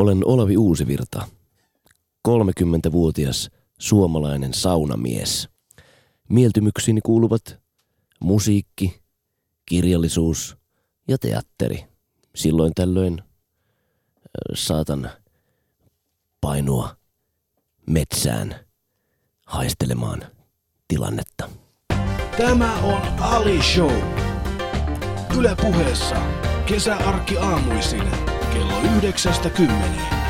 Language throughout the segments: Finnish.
Olen Olavi Uusivirta, 30-vuotias suomalainen saunamies. Mieltymyksiini kuuluvat musiikki, kirjallisuus ja teatteri. Silloin tällöin saatan painua metsään haistelemaan tilannetta. Tämä on Ali Show. Yle puheessa kesäarkki aamuisin kello yhdeksästä kymmeneen.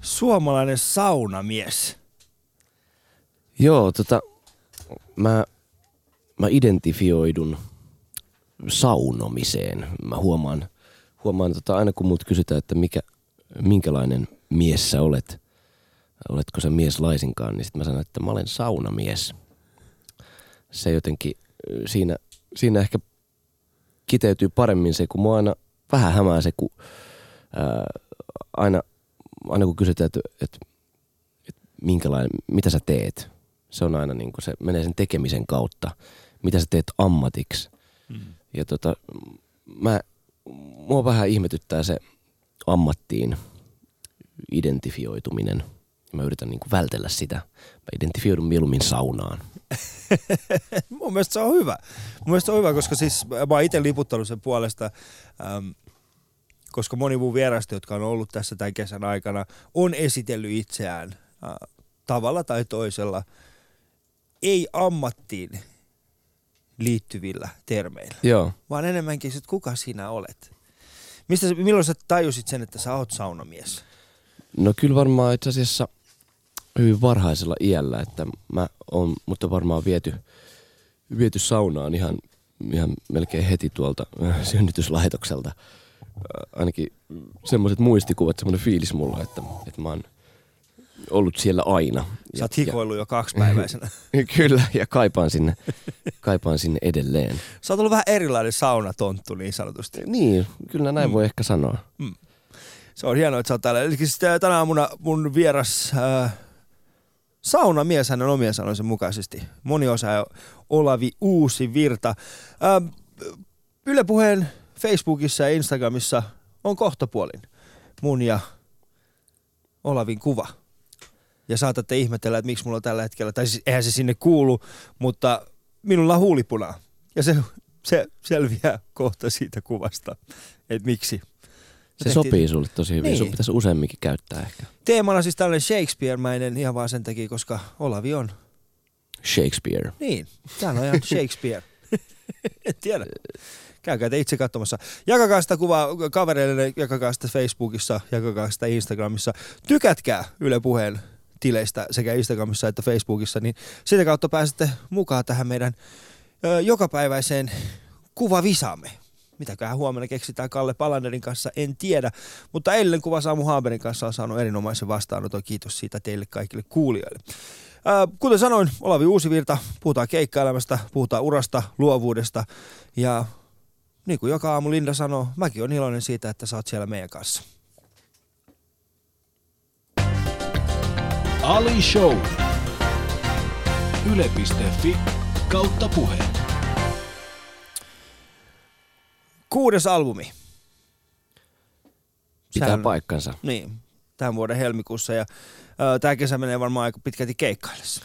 Suomalainen saunamies. Joo, tota, mä, mä identifioidun saunomiseen. Mä huomaan, huomaan tota, aina kun mut kysytään, että mikä, minkälainen mies sä olet, oletko sä mies laisinkaan, niin sitten mä sanon, että mä olen saunamies. Se jotenkin, siinä, siinä ehkä kiteytyy paremmin se, kun mua aina vähän hämää se, kun ää, aina, aina kun kysytään, että, että, että minkälainen, mitä sä teet, se on aina niin kuin se menee sen tekemisen kautta, mitä sä teet ammatiksi. Mm. Ja tota, mä, mua vähän ihmetyttää se ammattiin identifioituminen. Mä yritän niin kuin vältellä sitä. Mä identifioidun mieluummin saunaan. Mun mielestä se on hyvä. Mun mielestä se on hyvä, koska siis mä oon itse liputtanut sen puolesta, äm, koska moni mun vierasta, jotka on ollut tässä tämän kesän aikana, on esitellyt itseään äh, tavalla tai toisella ei ammattiin liittyvillä termeillä, Joo. vaan enemmänkin, että kuka sinä olet. Mistä, milloin sä tajusit sen, että sä oot saunamies? No kyllä varmaan itse asiassa hyvin varhaisella iällä, että mä oon, mutta varmaan viety, viety saunaan ihan, ihan melkein heti tuolta äh, synnytyslaitokselta. Äh, ainakin semmoiset muistikuvat, semmoinen fiilis mulla, että, että mä oon ollut siellä aina. Sä oot hikoillut jo kaksipäiväisenä. Kyllä, ja kaipaan sinne, kaipaan sinne edelleen. Sä oot ollut vähän erilainen saunatonttu niin sanotusti. Niin, kyllä näin mm. voi ehkä sanoa. Mm. Se on hienoa, että sä oot täällä. Eli siis tänä aamuna mun vieras äh, saunamies hänen omien sanoisen mukaisesti. Moniosaaja Olavi Uusi Virta. Äh, Yle Puheen Facebookissa ja Instagramissa on kohtapuolin mun ja Olavin kuva. Ja saatatte ihmetellä, että miksi mulla tällä hetkellä, tai siis eihän se sinne kuulu, mutta minulla on huulipuna. Ja se, se selviää kohta siitä kuvasta, että miksi. Se tehtiin... sopii sulle tosi hyvin. Niin. Sun pitäisi useamminkin käyttää ehkä. Teemana siis tällainen Shakespeare-mäinen ihan vaan sen takia, koska Olavi on. Shakespeare. Niin, tämä on ihan Shakespeare. en tiedä. Käykää te itse katsomassa. Jakakaa sitä kuvaa kavereille, jakakaa sitä Facebookissa, jakakaa sitä Instagramissa. Tykätkää Yle Puheen tileistä sekä Instagramissa että Facebookissa, niin sitä kautta pääsette mukaan tähän meidän ö, jokapäiväiseen kuvavisaamme. Mitäköhän huomenna keksitään Kalle Palanderin kanssa, en tiedä. Mutta eilen kuva Samu Haaberin kanssa on saanut erinomaisen vastaanoton. Kiitos siitä teille kaikille kuulijoille. Kuten sanoin, Olavi Uusivirta, puhutaan keikkaelämästä, puhutaan urasta, luovuudesta ja niin kuin joka aamu Linda sanoo, mäkin on iloinen siitä, että sä oot siellä meidän kanssa. Ali Show. Yle.fi kautta puhe. Kuudes albumi. Pitää Sehän, paikkansa. Niin, tämän vuoden helmikuussa ja äh, tämä kesä menee varmaan aika pitkälti keikkaillessa.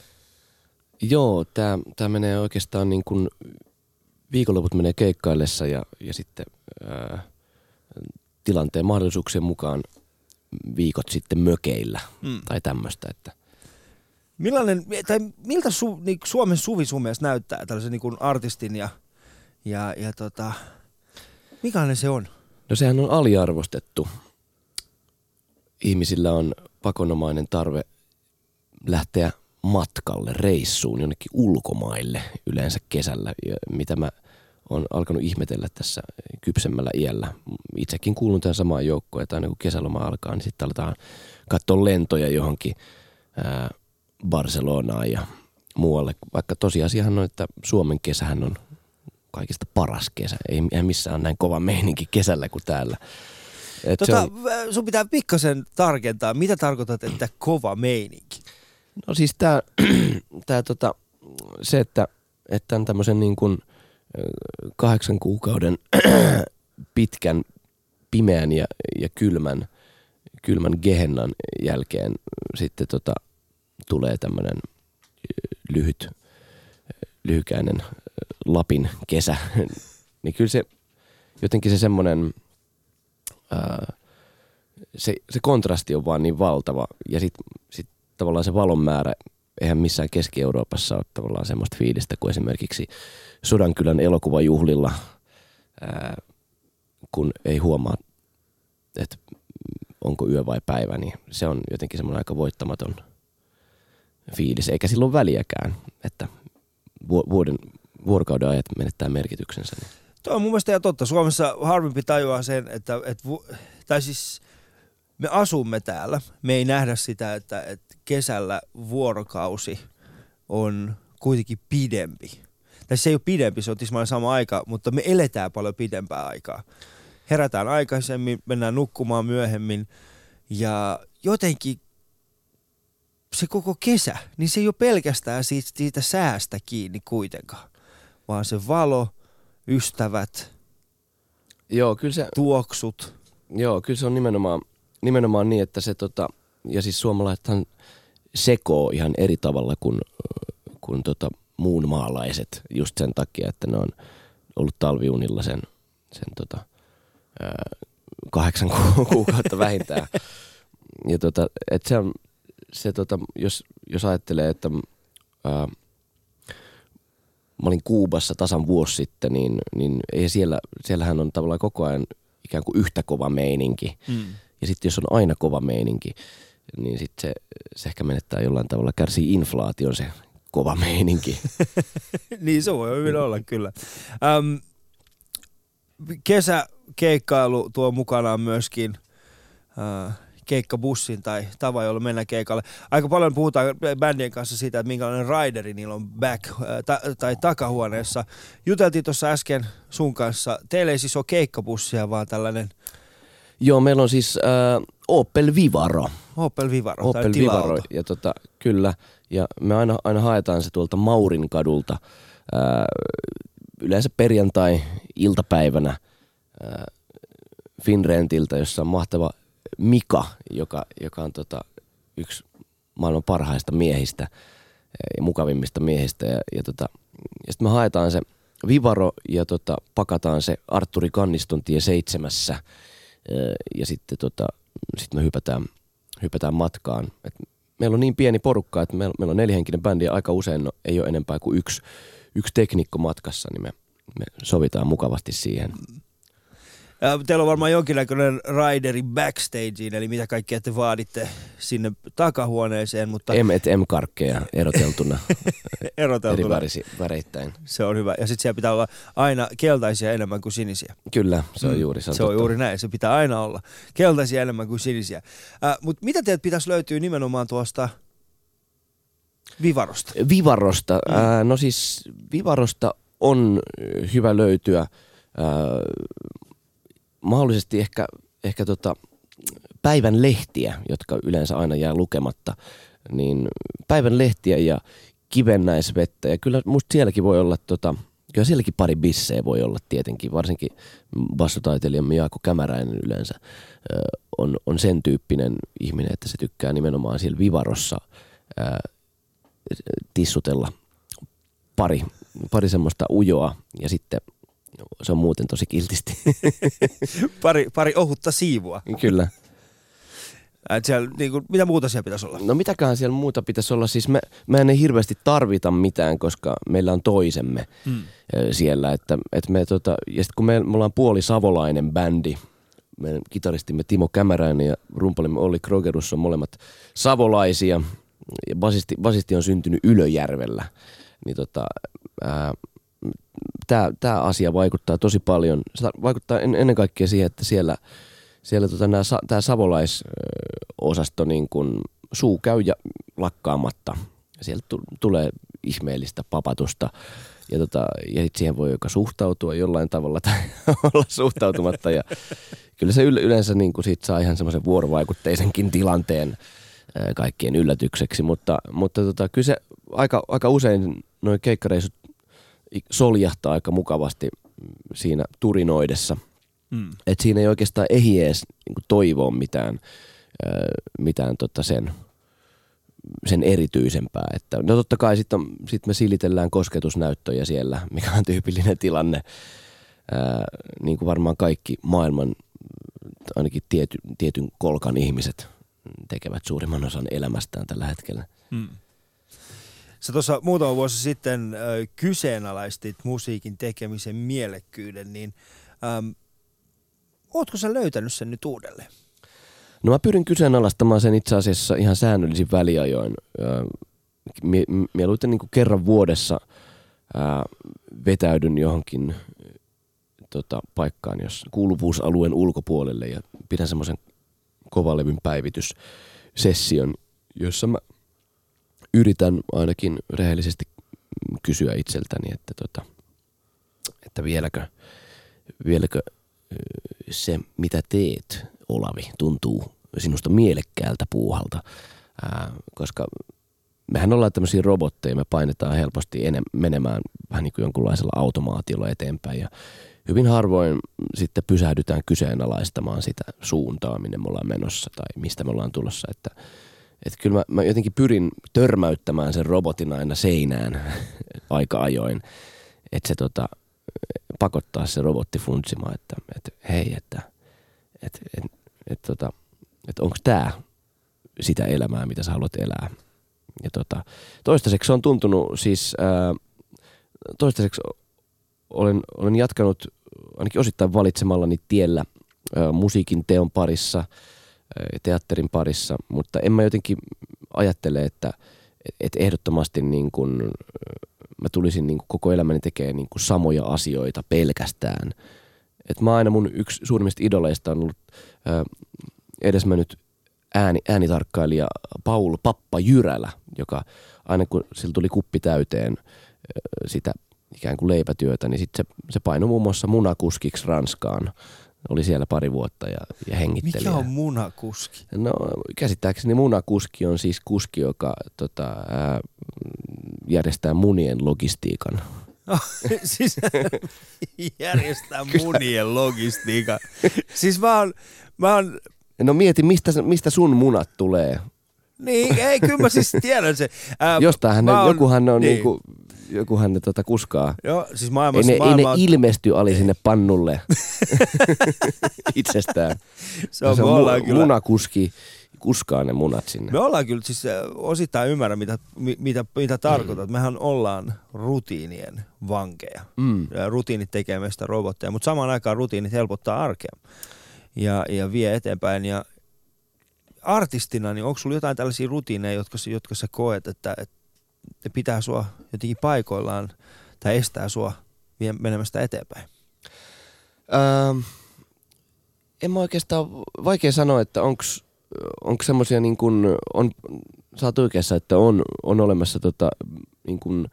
Joo, tämä, tämä menee oikeastaan niin kuin viikonloput menee keikkaillessa ja, ja sitten ää, tilanteen mahdollisuuksien mukaan viikot sitten mökeillä mm. tai tämmöistä. Että. Millainen, tai miltä su, niin Suomen suvi sun mielestä näyttää tällaisen niin kuin artistin ja, ja, ja tota, mikälainen se on? No sehän on aliarvostettu. Ihmisillä on pakonomainen tarve lähteä matkalle, reissuun, jonnekin ulkomaille yleensä kesällä, mitä mä on alkanut ihmetellä tässä kypsemmällä iällä. Itsekin kuulun tähän samaan joukkoon, että aina kun kesäloma alkaa, niin sitten aletaan katsoa lentoja johonkin ää, Barcelonaan ja muualle. Vaikka tosiasiahan on, että Suomen kesähän on kaikista paras kesä. Ei, ei missään ole näin kova meininki kesällä kuin täällä. Et tota, on... Sun pitää pikkasen tarkentaa, mitä tarkoitat, että kova meininki? No siis tää, tää tota, se, että, että tämän tämmöisen niin kuin ö, kahdeksan kuukauden pitkän, pimeän ja, ja kylmän, kylmän gehennan jälkeen sitten tota, tulee tämmöinen lyhyt, lyhykäinen Lapin kesä, niin kyllä se jotenkin se semmoinen, se, se kontrasti on vaan niin valtava. Ja sitten sit tavallaan se valon määrä, eihän missään Keski-Euroopassa ole tavallaan semmoista fiilistä kuin esimerkiksi Sodankylän elokuvajuhlilla, ää, kun ei huomaa, että onko yö vai päivä, niin se on jotenkin semmoinen aika voittamaton fiilis, eikä silloin väliäkään, että vuoden, vuorokauden ajat menettää merkityksensä. Niin. Tuo on mun mielestä ihan totta. Suomessa harvempi tajuaa sen, että, että tai siis me asumme täällä. Me ei nähdä sitä, että, että kesällä vuorokausi on kuitenkin pidempi. Tai se ei ole pidempi, se on tismalleen sama aika, mutta me eletään paljon pidempää aikaa. Herätään aikaisemmin, mennään nukkumaan myöhemmin ja jotenkin se koko kesä, niin se ei ole pelkästään siitä, siitä säästä kiinni kuitenkaan, vaan se valo, ystävät, Joo, kyllä se, tuoksut. Joo, kyllä se on nimenomaan, nimenomaan niin, että se tota, ja siis suomalaisethan sekoo ihan eri tavalla kuin, kuin tota, muun maalaiset just sen takia, että ne on ollut talviunilla sen, sen tota, ää, kahdeksan ku- kuukautta vähintään. Ja tota, et se on, se tota, jos, jos ajattelee, että ää, mä olin Kuubassa tasan vuosi sitten, niin, niin ei siellä, siellähän on tavallaan koko ajan ikään kuin yhtä kova meininki. Mm. Ja sitten jos on aina kova meininki, niin sitten se, se ehkä menettää jollain tavalla, kärsii inflaation se kova meininki. niin se voi hyvin olla kyllä. Öm, kesäkeikkailu tuo mukanaan myöskin äh, keikkabussin tai tava, jolla mennään keikalle. Aika paljon puhutaan bändien kanssa siitä, että minkälainen rideri niillä on back äh, ta- tai takahuoneessa. Juteltiin tuossa äsken sun kanssa. Teillä ei siis ole keikkabussia, vaan tällainen Joo, meillä on siis äh, Opel Vivaro. Opel Vivaro. tai Opel tila-auto. Vivaro, ja tota, kyllä. Ja me aina, aina haetaan se tuolta Maurin kadulta. Ää, yleensä perjantai-iltapäivänä ää, Finrentiltä, jossa on mahtava Mika, joka, joka on tota, yksi maailman parhaista miehistä ja mukavimmista miehistä. Ja, ja, tota, ja sitten me haetaan se Vivaro ja tota, pakataan se Arturi Kanniston tie seitsemässä. Ää, Ja sitten tota, sit me hypätään, hypätään matkaan. Et meillä on niin pieni porukka, että meillä, meillä on nelihenkinen bändi ja aika usein no, ei ole enempää kuin yksi, yksi teknikko matkassa, niin me, me sovitaan mukavasti siihen. Teillä on varmaan jonkinnäköinen rideri backstageen, eli mitä kaikkea te vaaditte sinne takahuoneeseen, mutta M et M-karkkeja eroteltuna eri eroteltuna värisi, väreittäin. se on hyvä. Ja sitten siellä pitää olla aina keltaisia enemmän kuin sinisiä. Kyllä, se on juuri. Se on, se on juuri näin, se pitää aina olla. Keltaisia enemmän kuin sinisiä. Äh, Mutta mitä teiltä pitäisi löytyä nimenomaan tuosta Vivarosta? Vivarosta. Ää, no siis Vivarosta on hyvä löytyä ää, mahdollisesti ehkä, ehkä tota, päivän lehtiä, jotka yleensä aina jää lukematta. Niin päivän lehtiä ja kivennäisvettä. Ja kyllä musta sielläkin voi olla tota, Kyllä sielläkin pari bissejä voi olla tietenkin, varsinkin bassotaiteilijamme Jaakko Kämäräinen yleensä on, on sen tyyppinen ihminen, että se tykkää nimenomaan siellä Vivarossa ää, tissutella pari, pari semmoista ujoa ja sitten se on muuten tosi kiltisti. Pari, pari ohutta siivua. Kyllä. Et siellä, niin kuin, mitä muuta siellä pitäisi olla? No mitäköhän siellä muuta pitäisi olla? Siis me, me ei hirveästi tarvita mitään, koska meillä on toisemme Mm. ö, siellä. Että, että me, tota, ja sitten kun me, me ollaan puoli savolainen bändi, meidän kitaristimme Timo Kämäräinen ja rumpalimme Olli Krogerus on molemmat savolaisia. Ja basisti, basisti on syntynyt Ylöjärvellä. Niin tota, tämä asia vaikuttaa tosi paljon. Se vaikuttaa en, ennen kaikkea siihen, että siellä, siellä tota, tämä savolaisosasto niin kun, suu käy ja lakkaamatta. Sieltä tu, tulee ihmeellistä papatusta. Ja, tota, ja sit siihen voi joka suhtautua jollain tavalla tai olla suhtautumatta. Ja kyllä se yle- yleensä niin kuin siitä saa ihan semmoisen vuorovaikutteisenkin tilanteen kaikkien yllätykseksi, mutta, mutta tota, kyllä se aika, aika usein noin keikkareissut i- soljahtaa aika mukavasti siinä turinoidessa. Mm. Et siinä ei oikeastaan ehdi edes niin toivoa mitään, ää, mitään tota sen, sen erityisempää. Että, no totta kai sitten sit me silitellään kosketusnäyttöjä siellä, mikä on tyypillinen tilanne. Ää, niin kuin varmaan kaikki maailman, ainakin tiety, tietyn kolkan ihmiset tekevät suurimman osan elämästään tällä hetkellä. Mm. Sä tuossa muutama vuosi sitten ö, kyseenalaistit musiikin tekemisen mielekkyyden, niin äm, ootko sä löytänyt sen nyt uudelleen? No mä pyrin kyseenalaistamaan sen itse asiassa ihan säännöllisin väliajoin. Mie- Mieluiten niin kerran vuodessa ää, vetäydyn johonkin tota, paikkaan, jos kuuluvuusalueen ulkopuolelle ja pidän semmoisen kovalevyn päivityssession, jossa mä yritän ainakin rehellisesti kysyä itseltäni, että, tota, että vieläkö, vieläkö se, mitä teet, Olavi, tuntuu sinusta mielekkäältä puuhalta, ää, koska mehän ollaan tämmöisiä robotteja, me painetaan helposti enem- menemään vähän niin kuin jonkunlaisella automaatiolla eteenpäin. Ja hyvin harvoin sitten pysähdytään kyseenalaistamaan sitä suuntaa, minne me ollaan menossa tai mistä me ollaan tulossa, että että kyllä mä, mä jotenkin pyrin törmäyttämään sen robotin aina seinään aika ajoin, että se tota, pakottaa se robotti funtsimaan, että, että hei, että et, et, et, tota, et onko tämä sitä elämää, mitä sä haluat elää. Ja tota, toistaiseksi se on tuntunut siis, ää, toistaiseksi olen, olen jatkanut ainakin osittain valitsemallani tiellä ää, musiikin teon parissa, teatterin parissa, mutta en mä jotenkin ajattele, että et ehdottomasti niin kun, mä tulisin niin koko elämäni tekemään niin samoja asioita pelkästään. Et mä aina mun yksi suurimmista idoleista on ollut ää, edesmennyt ääni, äänitarkkailija Paul Pappa Jyrälä, joka aina kun sillä tuli kuppi täyteen ää, sitä ikään kuin leipätyötä, niin sitten se, se painoi muun muassa munakuskiksi Ranskaan. Oli siellä pari vuotta ja, ja hengitteli. Mikä on munakuski? No käsittääkseni munakuski on siis kuski, joka tota, ää, järjestää munien logistiikan. siis järjestää munien logistiikan. siis mä oon, mä oon No mieti, mistä, mistä sun munat tulee? Niin, ei, kyllä mä siis tiedän se. Ää, Jostain ne, oon- jokuhan ne on niin. niinku, jokuhan ne tota kuskaa. Joo, siis Ei maailmassa, ne, ei maailma ne on, ilmesty ali sinne pannulle itsestään. se on, se on mu- kyllä, munakuski, kuskaa ne munat sinne. me ollaan kyllä siis osittain ymmärrä, mitä, mi- mitä, mitä tarkoitat. Mehän ollaan rutiinien vankeja. Mm. Ja rutiinit tekee meistä robotteja, mutta samaan aikaan rutiinit helpottaa arkea ja, ja vie eteenpäin. Ja artistina, niin onko sulla jotain tällaisia rutiineja, jotka, jotka sä koet, että, että ne pitää sua jotenkin paikoillaan tai estää sua menemästä eteenpäin? Ähm, en mä oikeastaan, vaikea sanoa, että onks, onko semmoisia niin kuin, on, sä oot oikeassa, että on, on olemassa tota, niin kuin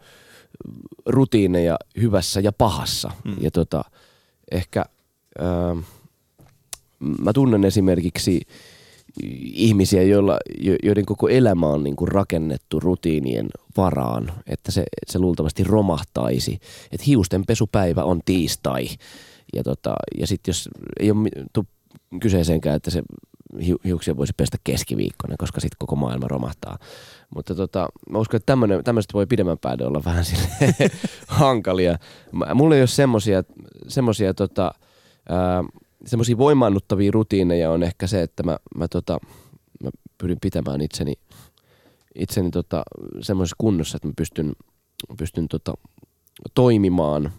rutiineja hyvässä ja pahassa. Mm. Ja tota, ehkä ähm, mä tunnen esimerkiksi ihmisiä, joilla, jo- joiden koko elämä on niin kuin rakennettu rutiinien varaan, että se, se luultavasti romahtaisi. Että hiustenpesupäivä on tiistai. Ja, tota, ja sitten jos ei ole kyseeseenkään, että se hi- hiuksia voisi pestä keskiviikkona, koska sitten koko maailma romahtaa. Mutta tota, mä uskon, että tämmöiset voi pidemmän päälle olla vähän hankalia. Mulla ei ole semmosia, semmosia tota, ää, semmosia voimaannuttavia rutiineja on ehkä se, että mä, mä, tota, mä pyrin pitämään itseni, itseni tota, semmoisessa kunnossa, että mä pystyn, pystyn tota, toimimaan,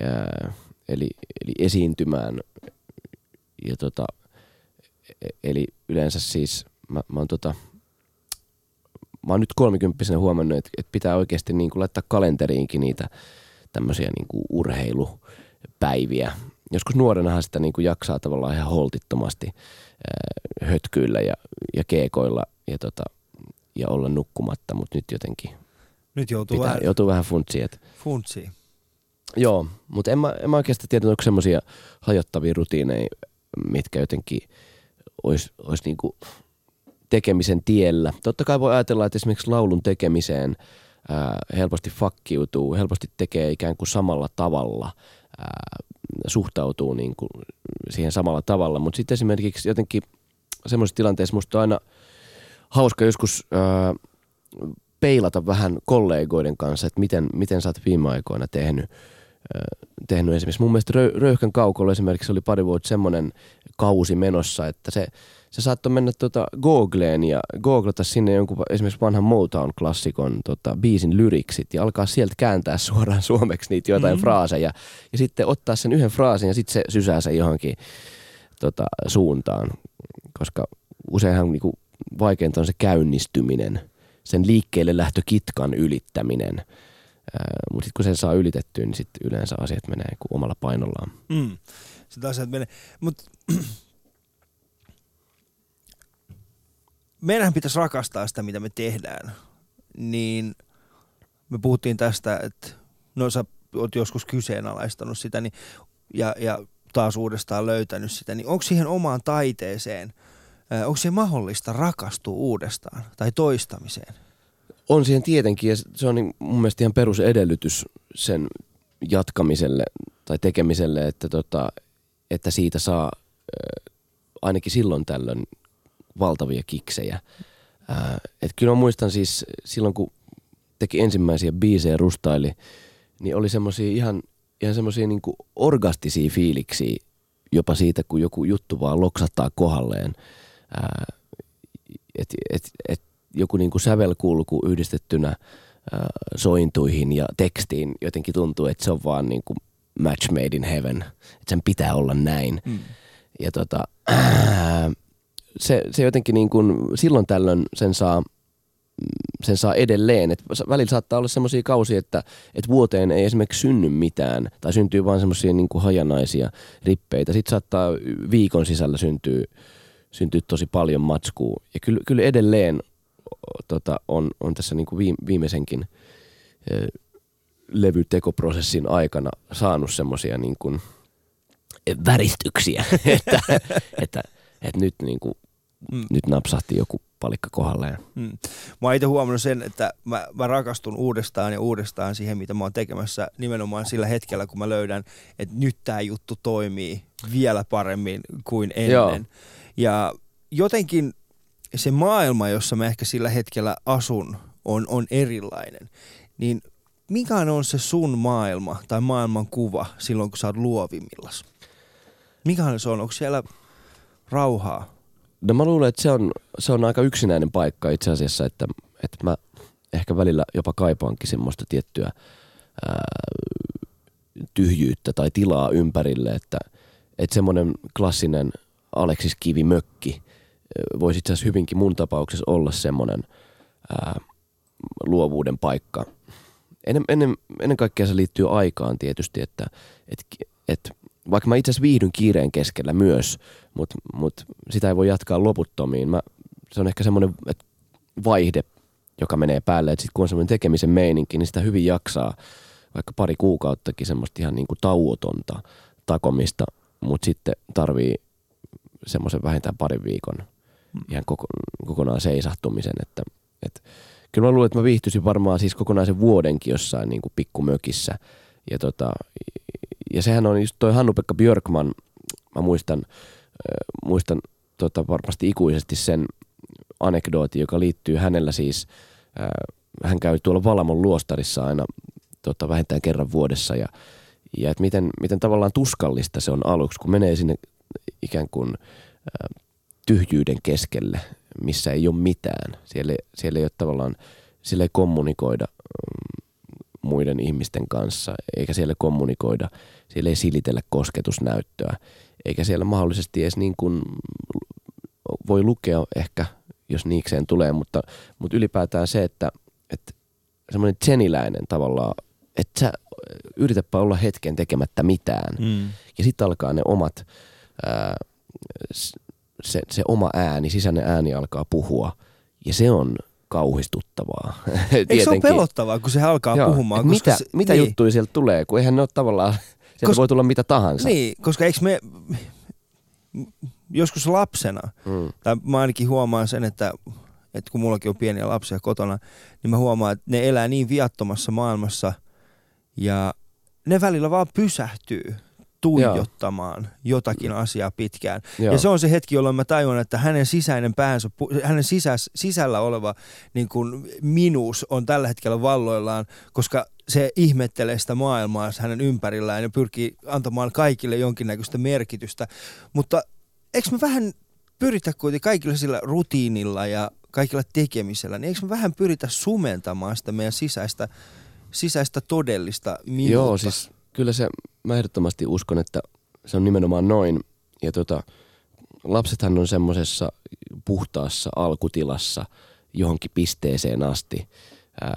ää, eli, eli esiintymään. Ja tota, e- eli yleensä siis mä, mä oon tota, mä oon nyt kolmikymppisenä huomannut, että, että pitää oikeasti niin kuin laittaa kalenteriinkin niitä tämmöisiä niin kuin urheilupäiviä. Joskus nuorenahan sitä niin kuin jaksaa tavallaan ihan holtittomasti ää, hötkyillä ja, ja keekoilla ja, tota, ja olla nukkumatta, mutta nyt jotenkin Nyt joutuu pitää, vähän joutuu vähän funtsiin. että- funtsiin. Joo, mutta en mä, en mä oikeastaan tiedä, onko semmoisia hajottavia rutiineja, mitkä jotenkin olisi, olisi niinku tekemisen tiellä. Totta kai voi ajatella, että esimerkiksi laulun tekemiseen ää, helposti fakkiutuu, helposti tekee ikään kuin samalla tavalla, suhtautuu niin kuin siihen samalla tavalla. Mutta sitten esimerkiksi jotenkin semmoisessa tilanteessa musta on aina hauska joskus ää, peilata vähän kollegoiden kanssa, että miten, miten sä oot viime aikoina tehnyt, tehnyt esimerkiksi. Mun mielestä Röyhkän kaukolla esimerkiksi oli pari vuotta semmoinen kausi menossa, että se, se saattoi mennä tota Googleen ja googlata sinne jonkun esimerkiksi vanhan Motown-klassikon tota, biisin lyriksit ja alkaa sieltä kääntää suoraan suomeksi niitä jotain mm-hmm. fraaseja ja sitten ottaa sen yhden fraasin ja sitten se sysää se johonkin tota, suuntaan, koska useinhan niinku vaikeinta on se käynnistyminen – sen liikkeelle lähtökitkan ylittäminen. Mutta sitten kun sen saa ylitettyä, niin sitten yleensä asiat menee kuin omalla painollaan. Mm. Sitten asiat menee. Mut, meidänhän pitäisi rakastaa sitä, mitä me tehdään. Niin me puhuttiin tästä, että no sä oot joskus kyseenalaistanut sitä niin, ja, ja taas uudestaan löytänyt sitä, niin onko siihen omaan taiteeseen – onko se mahdollista rakastua uudestaan tai toistamiseen? On siihen tietenkin ja se on niin mun mielestä ihan perusedellytys sen jatkamiselle tai tekemiselle, että, tota, että siitä saa ainakin silloin tällöin valtavia kiksejä. Et kyllä mä muistan siis silloin, kun teki ensimmäisiä biisejä rustaili, niin oli semmoisia ihan, ihan semmoisia niin orgastisia fiiliksiä jopa siitä, kun joku juttu vaan loksattaa kohdalleen – että et, et joku niinku sävelkulku yhdistettynä ää, sointuihin ja tekstiin jotenkin tuntuu, että se on vaan niinku match made in heaven. Että sen pitää olla näin. Mm. Ja tota, ää, se, se jotenkin niin kuin, silloin tällöin sen saa, sen saa edelleen. Et välillä saattaa olla semmoisia kausia, että, että vuoteen ei esimerkiksi synny mitään tai syntyy vain semmoisia niin hajanaisia rippeitä. Sitten saattaa viikon sisällä syntyä syntyy tosi paljon matskua. Ja kyllä, kyllä edelleen tota, on, on tässä niin kuin viimeisenkin e, levytekoprosessin aikana saanut semmoisia niin väristyksiä, että, että, että nyt, niin kuin, mm. nyt napsahti joku palikka kohdalleen. Mm. Mä oon itse huomannut sen, että mä, mä rakastun uudestaan ja uudestaan siihen, mitä mä oon tekemässä nimenomaan sillä hetkellä, kun mä löydän, että nyt tämä juttu toimii vielä paremmin kuin ennen. Joo. Ja jotenkin se maailma, jossa mä ehkä sillä hetkellä asun, on, on erilainen. Niin mikä on se sun maailma tai maailman kuva silloin, kun sä oot luovimmillas? Mikä se on? Onko siellä rauhaa? No mä luulen, että se on, se on aika yksinäinen paikka itse asiassa, että, että mä ehkä välillä jopa kaipaankin semmoista tiettyä ää, tyhjyyttä tai tilaa ympärille, että, että semmoinen klassinen Aleksis Kivi mökki voisi itse asiassa hyvinkin mun tapauksessa olla semmoinen ää, luovuuden paikka. Ennen, ennen, ennen kaikkea se liittyy aikaan tietysti, että et, et, vaikka mä itse asiassa viihdyn kiireen keskellä myös, mutta mut sitä ei voi jatkaa loputtomiin. Mä, se on ehkä semmoinen vaihde, joka menee päälle, että sitten kun on semmoinen tekemisen meininki, niin sitä hyvin jaksaa vaikka pari kuukauttakin semmoista ihan niin kuin tauotonta takomista, mutta sitten tarvii semmoisen vähintään parin viikon ihan koko, kokonaan seisahtumisen. Että, että kyllä mä luulen, että mä viihtyisin varmaan siis kokonaisen vuodenkin jossain niin kuin pikkumökissä. Ja, tota, ja sehän on just toi Hannu-Pekka Björkman, mä muistan, muistan tota, varmasti ikuisesti sen anekdooti, joka liittyy hänellä siis, hän käy tuolla Valamon luostarissa aina tota, vähintään kerran vuodessa ja, ja että miten, miten tavallaan tuskallista se on aluksi, kun menee sinne ikään kuin tyhjyyden keskelle, missä ei ole mitään. Siellä, siellä ei ole tavallaan, siellä ei kommunikoida mm, muiden ihmisten kanssa, eikä siellä kommunikoida, siellä ei silitellä kosketusnäyttöä, eikä siellä mahdollisesti edes niin kuin voi lukea ehkä, jos niikseen tulee, mutta, mutta ylipäätään se, että, että semmoinen tseniläinen tavallaan, että sä yritäpä olla hetken tekemättä mitään. Mm. Ja sitten alkaa ne omat ää, se, se oma ääni, sisäinen ääni alkaa puhua ja se on kauhistuttavaa. Eikö se ole pelottavaa, kun se alkaa Joo, puhumaan? Koska mitä se, mitä niin. juttuja sieltä tulee, kun eihän ne ole tavallaan, sieltä Kos, voi tulla mitä tahansa. Niin, koska eikö me, joskus lapsena, Mm. tai mä ainakin huomaan sen, että, että kun mullakin on pieniä lapsia kotona, niin mä huomaan, että ne elää niin viattomassa maailmassa ja ne välillä vaan pysähtyy tuijottamaan jotakin asiaa pitkään. Joo. Ja se on se hetki, jolloin mä tajuan, että hänen sisäinen päänsä, hänen sisäs, sisällä oleva niin kuin minuus on tällä hetkellä valloillaan, koska se ihmettelee sitä maailmaa hänen ympärillään ja pyrkii antamaan kaikille jonkinnäköistä merkitystä. Mutta eikö me vähän pyritä kuitenkin kaikilla sillä rutiinilla ja kaikilla tekemisellä, niin eikö me vähän pyritä sumentamaan sitä meidän sisäistä, sisäistä todellista minuutta? Joo, siis kyllä se, mä ehdottomasti uskon, että se on nimenomaan noin. Ja tota, lapsethan on semmoisessa puhtaassa alkutilassa johonkin pisteeseen asti. Ää,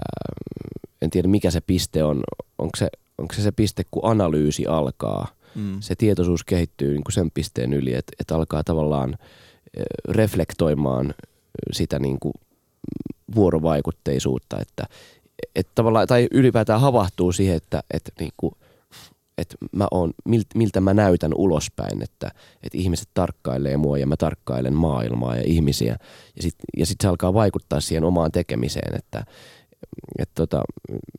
en tiedä mikä se piste on. Onko se, onko se se piste, kun analyysi alkaa. Mm. Se tietoisuus kehittyy niin kuin sen pisteen yli, että, että alkaa tavallaan reflektoimaan sitä niin kuin vuorovaikutteisuutta, että, että tavallaan, tai ylipäätään havahtuu siihen, että, että, niin kuin, että mä oon, miltä, mä näytän ulospäin, että, että ihmiset tarkkailee mua ja mä tarkkailen maailmaa ja ihmisiä. Ja sitten ja sit se alkaa vaikuttaa siihen omaan tekemiseen, että, että, tota,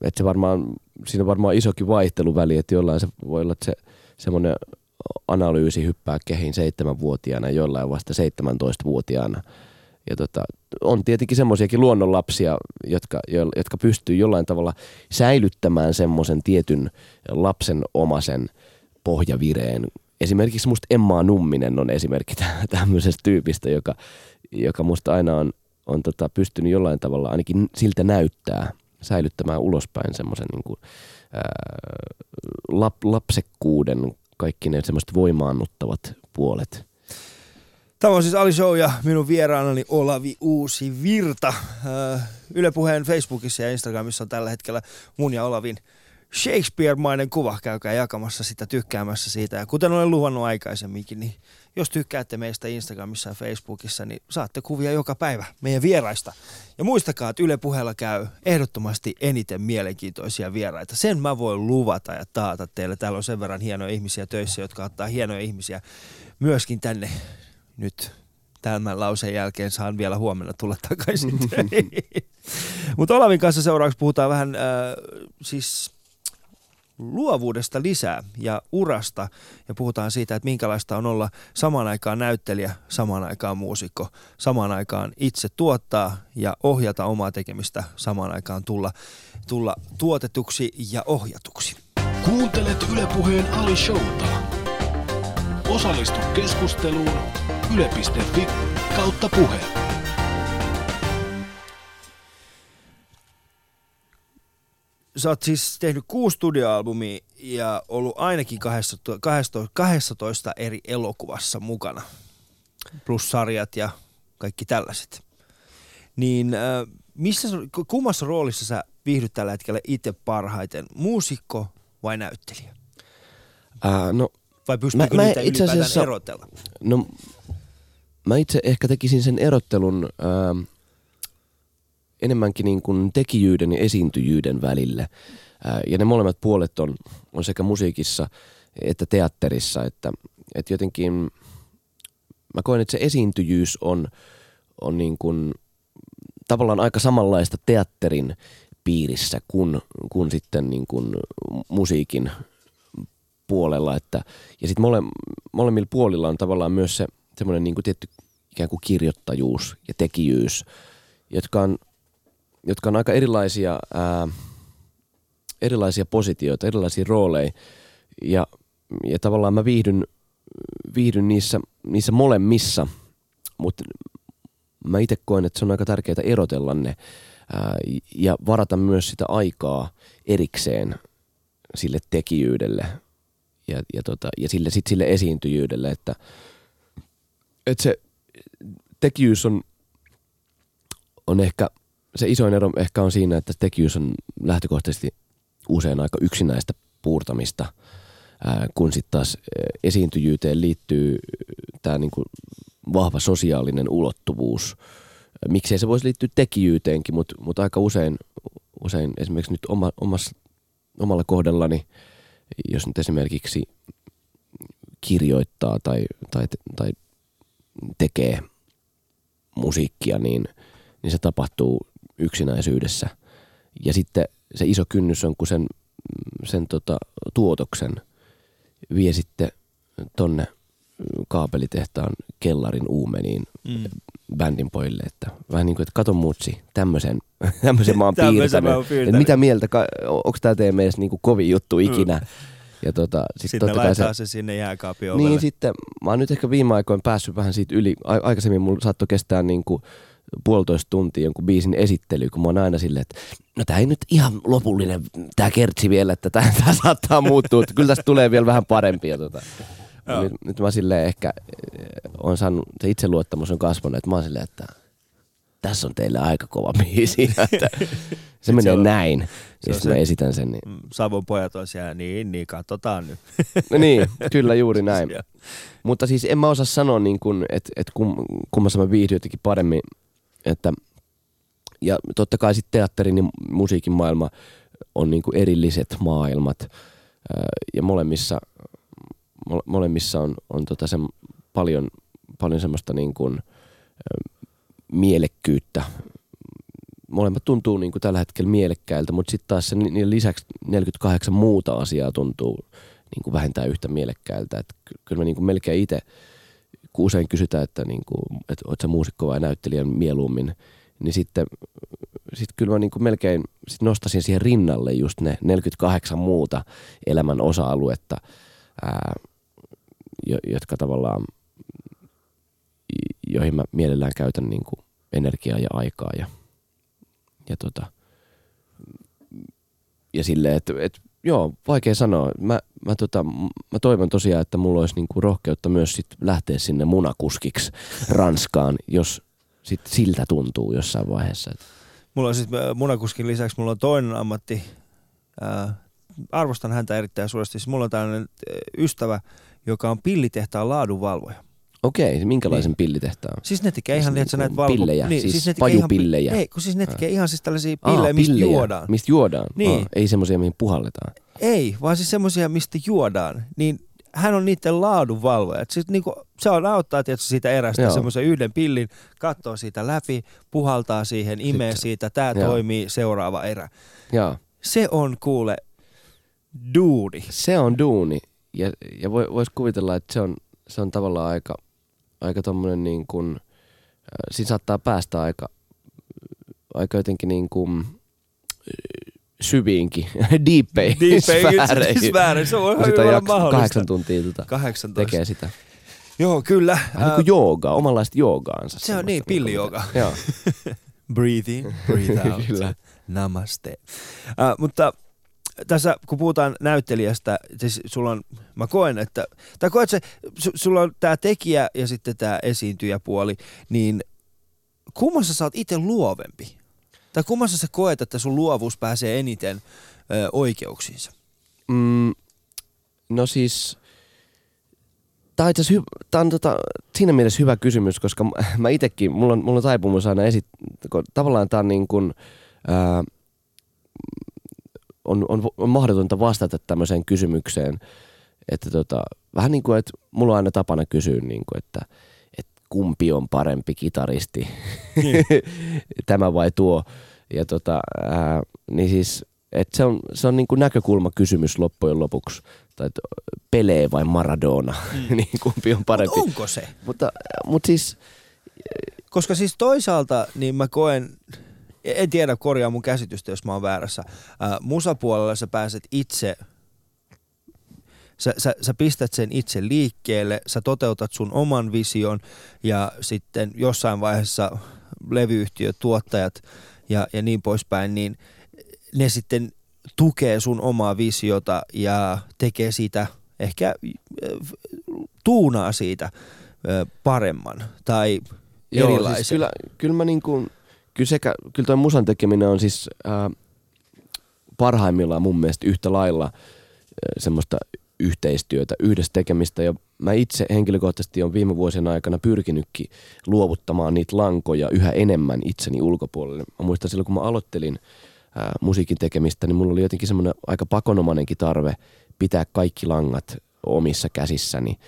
että se varmaan, siinä on varmaan isokin vaihteluväli, että jollain se voi olla, että se semmoinen analyysi hyppää kehin seitsemänvuotiaana, jollain vasta 17-vuotiaana. Ja tota, on tietenkin semmoisiakin luonnonlapsia, jotka, jo, jotka pystyy jollain tavalla säilyttämään semmoisen tietyn lapsen omasen pohjavireen. Esimerkiksi musta Emma Numminen on esimerkki tä- tämmöisestä tyypistä, joka, joka musta aina on, on tota, pystynyt jollain tavalla ainakin siltä näyttää säilyttämään ulospäin semmoisen niin kuin, ää, lap, lapsekkuuden, kaikki ne semmoiset voimaannuttavat puolet. Tämä on siis Ali Show ja minun vieraanani Olavi Uusi Virta. Äh, Yle Puheen Facebookissa ja Instagramissa on tällä hetkellä mun ja Olavin Shakespeare-mainen kuva. Käykää jakamassa sitä, tykkäämässä siitä. Ja kuten olen luvannut aikaisemminkin, niin jos tykkäätte meistä Instagramissa ja Facebookissa, niin saatte kuvia joka päivä meidän vieraista. Ja muistakaa, että Yle Puheella käy ehdottomasti eniten mielenkiintoisia vieraita. Sen mä voin luvata ja taata teille. Täällä on sen verran hienoja ihmisiä töissä, jotka ottaa hienoja ihmisiä myöskin tänne nyt tämän lauseen jälkeen saan vielä huomenna tulla takaisin. Mutta Olavin kanssa seuraavaksi puhutaan vähän äh, siis luovuudesta lisää ja urasta ja puhutaan siitä, että minkälaista on olla samaan aikaan näyttelijä, samaan aikaan muusikko, samaan aikaan itse tuottaa ja ohjata omaa tekemistä, samaan aikaan tulla, tulla tuotetuksi ja ohjatuksi. Kuuntelet Ylepuheen Ali Showta. Osallistu keskusteluun yle.fi kautta puhe. sä oot siis tehnyt kuusi studioalbumia ja ollut ainakin 12, 12, 12 eri elokuvassa mukana. Plus sarjat ja kaikki tällaiset. Niin äh, missä, sä- kummassa roolissa sä viihdyt tällä hetkellä itse parhaiten? Muusikko vai näyttelijä? Ää, no, Vai pystyykö Mä- mä niitä itse ylipäätään asiassa- erotella? no, mä itse ehkä tekisin sen erottelun ää, enemmänkin niin kuin tekijyyden ja esiintyjyyden välille. Ää, ja ne molemmat puolet on, on sekä musiikissa että teatterissa, että, että jotenkin mä koen, että se esiintyjyys on, on niin kuin tavallaan aika samanlaista teatterin piirissä kuin, kuin sitten niin kuin musiikin puolella. Että, ja sitten mole, molemmilla puolilla on tavallaan myös se semmoinen niin kuin tietty ikään kuin kirjoittajuus ja tekijyys, jotka on, jotka on aika erilaisia, ää, erilaisia positioita, erilaisia rooleja. Ja, ja tavallaan mä viihdyn, viihdyn niissä, niissä molemmissa, mutta mä itse koen, että se on aika tärkeää erotella ne ää, ja varata myös sitä aikaa erikseen sille tekijyydelle ja, ja, tota, ja sille, sit sille esiintyjyydelle, että, että se tekijyys on, on ehkä, se isoin ero ehkä on siinä, että tekijyys on lähtökohtaisesti usein aika yksinäistä puurtamista, ää, kun sitten taas esiintyjyyteen liittyy tämä niinku vahva sosiaalinen ulottuvuus. Miksei se voisi liittyä tekijyyteenkin, mutta mut aika usein, usein esimerkiksi nyt oma, omassa, omalla kohdallani, jos nyt esimerkiksi kirjoittaa tai, tai, tai tekee musiikkia, niin, niin se tapahtuu yksinäisyydessä. Ja sitten se iso kynnys on, kun sen, sen tota, tuotoksen vie sitten tonne kaapelitehtaan kellarin uumeniin Mm. bändin pojille, että vähän niin kuin, että kato mutsi, tämmöisen, tämmöisen mä oon piirtänyt. mä oon piirtänyt. Että mitä mieltä, onko tämä teidän mielestä niin kuin kovin juttu ikinä? Ja tota, sit Sitten kai laittaa se, sinne jääkaapin ovelle. niin sitten mä oon nyt ehkä viime aikoina päässyt vähän siitä yli. A- aikaisemmin mulla saattoi kestää niin kuin puolitoista tuntia jonkun biisin esittely, kun mä oon aina silleen, että no tää ei nyt ihan lopullinen, tää kertsi vielä, että tää, tää saattaa muuttua, että kyllä tästä tulee vielä vähän parempi. Ja tota. Nyt, nyt mä silleen ehkä eh, on saanut, se itseluottamus on kasvanut, että mä oon silleen, että tässä on teille aika kova biisi. Että se menee on- näin. on Ja sitten mä se- esitän sen. Niin. Mm, Savon pojat on siellä, niin, niin, katsotaan nyt. No niin, kyllä juuri näin. Mutta siis en mä osaa sanoa, niin että et kum, kummassa mä viihdyin jotenkin paremmin. Että, ja totta kai sitten teatterin ja musiikin maailma on niin kuin erilliset maailmat. Ää, Ja molemmissa, mole- molemmissa on, on tota sen paljon, paljon semmoista niin kuin, mielekkyyttä. Molemmat tuntuu niin kuin tällä hetkellä mielekkäiltä, mutta sitten taas se, niiden lisäksi 48 muuta asiaa tuntuu niin kuin vähintään yhtä mielekkäiltä. Et ky- kyllä mä niin kuin melkein itse, kun usein kysytään, että, niin kuin, että oot sä muusikko vai näyttelijä mieluummin, niin sitten sit kyllä mä niin kuin melkein sit nostasin siihen rinnalle just ne 48 muuta elämän osa-aluetta, ää, jo, jotka tavallaan, joihin mä mielellään käytän niin kuin energiaa ja aikaa ja, ja tota, ja silleen, että, että joo, vaikea sanoa. Mä, mä, tota, mä toivon tosiaan, että mulla olisi niinku rohkeutta myös sit lähteä sinne munakuskiksi Ranskaan, jos sit siltä tuntuu jossain vaiheessa. Et, Mulla on siis äh, munakuskin lisäksi mulla on toinen ammatti. Äh, arvostan häntä erittäin suuresti. Siis mulla on tällainen äh, ystävä, joka on pillitehtaan laadunvalvoja. Okei, minkälaisen niin. pillitehtaan? Siis ne tekee Siis ihan, että sä niinku näet valvo... pillejä, siis ne tekee ihan, pajupillejä. ei, kun siis ne tekee ihan siis tällaisia Aa, pillejä, mistä pillejä. juodaan. Mistä juodaan? Niin. Aa, ei semmoisia, mihin puhalletaan. Ei, vaan siis semmoisia, mistä juodaan. Niin hän on niiden laadunvalvoja. Siis niinku, se on auttaa tietysti siitä erästä semmoisen yhden pillin, katsoo siitä läpi, puhaltaa siihen, imee Sitten. siitä, tämä toimii, seuraava erä. Joo. Se on kuule duuni. Se on duuni. Ja, ja voi, vois kuvitella, että se on, se on tavallaan aika, aika tommonen niin kuin, siinä saattaa päästä aika, aika jotenkin niin kuin syviinkin, diippeihin sfääreihin. sfääreihin. Se on ihan sitä jakso, mahdollista. kahdeksan tuntia tota, 18. tekee sitä. Joo, kyllä. Vähän niin kuin joogaa, omanlaista joogaansa. se on niin, pilliyooga. Joo, breathe in, breathe out. Kyllä. Namaste. Uh, mutta tässä kun puhutaan näyttelijästä, siis sulla on, mä koen, että, tai koet se, su, sulla on tämä tekijä ja sitten tämä esiintyjäpuoli, niin kummassa sä oot itse luovempi? Tai kummassa sä koet, että sun luovuus pääsee eniten ö, oikeuksiinsa? Mm, no siis, tämä on, itse hy- tää on tota, siinä mielessä hyvä kysymys, koska mä itekin, mulla on, mulla on taipumus aina esit, kun tavallaan tämä on niin kuin, ää, on, on, on mahdotonta vastata tämmöiseen kysymykseen, että tota, vähän niin kuin, että mulla on aina tapana kysyä, niin kuin, että, että kumpi on parempi kitaristi, tämä vai tuo. Ja tota, ää, niin siis, että se on, se on niin kuin näkökulmakysymys loppujen lopuksi. Tai että Pele vai Maradona, mm. niin kumpi on parempi. Mut onko se? Mutta, mutta siis, Koska siis toisaalta niin mä koen, en tiedä korjaa mun käsitystä, jos mä oon väärässä. Ää, musapuolella sä pääset itse, sä, sä, sä pistät sen itse liikkeelle, sä toteutat sun oman vision ja sitten jossain vaiheessa levyyhtiöt, tuottajat ja, ja niin poispäin, niin ne sitten tukee sun omaa visiota ja tekee siitä ehkä äh, tuunaa siitä äh, paremman tai Joo, erilaisen. Siis kyllä, kyllä mä niin kuin, kyllä, sekä, kyllä toi musan tekeminen on siis ää, parhaimmillaan mun mielestä yhtä lailla ää, semmoista yhteistyötä, yhdessä tekemistä ja mä itse henkilökohtaisesti on viime vuosien aikana pyrkinytkin luovuttamaan niitä lankoja yhä enemmän itseni ulkopuolelle. Mä muistan silloin, kun mä aloittelin ää, musiikin tekemistä, niin mulla oli jotenkin semmoinen aika pakonomainenkin tarve pitää kaikki langat omissa käsissäni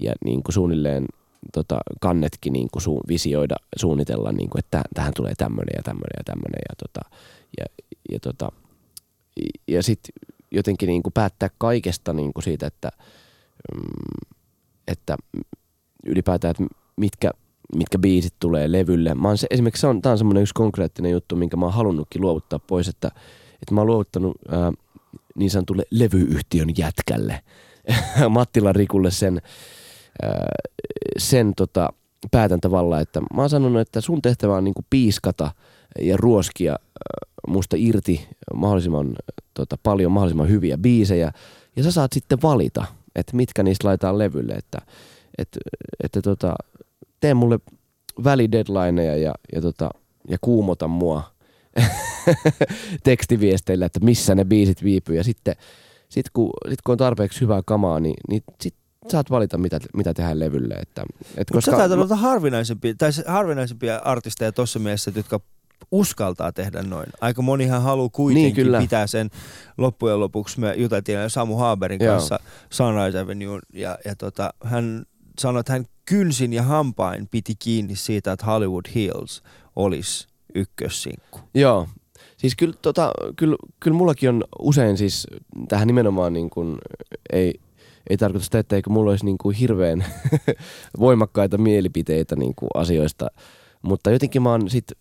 ja niin kuin suunnilleen tota, kannetkin niin kuin su, visioida, suunnitella, niin kuin, että tähän tulee tämmöinen ja tämmöinen ja tämmöinen. Ja, tota, ja, ja, tota, ja sitten jotenkin niin kuin päättää kaikesta niin kuin siitä, että, mm, että ylipäätään, että mitkä, mitkä biisit tulee levylle. Mä se, esimerkiksi se on, tää on semmoinen yksi konkreettinen juttu, minkä mä oon halunnutkin luovuttaa pois, että, että mä oon luovuttanut ää, niin sanotulle levyyhtiön jätkälle, Mattila Rikulle sen, sen tota, päätäntävalla, että mä oon sanonut, että sun tehtävä on niinku piiskata ja ruoskia musta irti mahdollisimman tota, paljon mahdollisimman hyviä biisejä. Ja sä saat sitten valita, että mitkä niistä laitetaan levylle, että, että, että tota, tee mulle välideadlineja ja, ja, tota, ja kuumota mua tekstiviesteillä, että missä ne biisit viipyy. Ja sitten sit kun, sit kun on tarpeeksi hyvää kamaa, niin, niin sit saat valita, mitä, mitä tehdään levylle. Että, et koska sä olla harvinaisempia, tai harvinaisempia artisteja tuossa mielessä, jotka uskaltaa tehdä noin. Aika monihan haluaa kuitenkin niin, kyllä. pitää sen loppujen lopuksi. Me juteltiin Samu Haberin kanssa Sunrise Avenue ja, ja tota, hän sanoi, että hän kynsin ja hampain piti kiinni siitä, että Hollywood Hills olisi ykkössinkku. Joo, Siis kyllä, tota, kyllä, kyllä mullakin on usein siis tähän nimenomaan niin kuin, ei, ei tarkoita sitä, että eikö mulla olisi niin kuin hirveän voimakkaita mielipiteitä niin kuin asioista, mutta jotenkin mä oon sit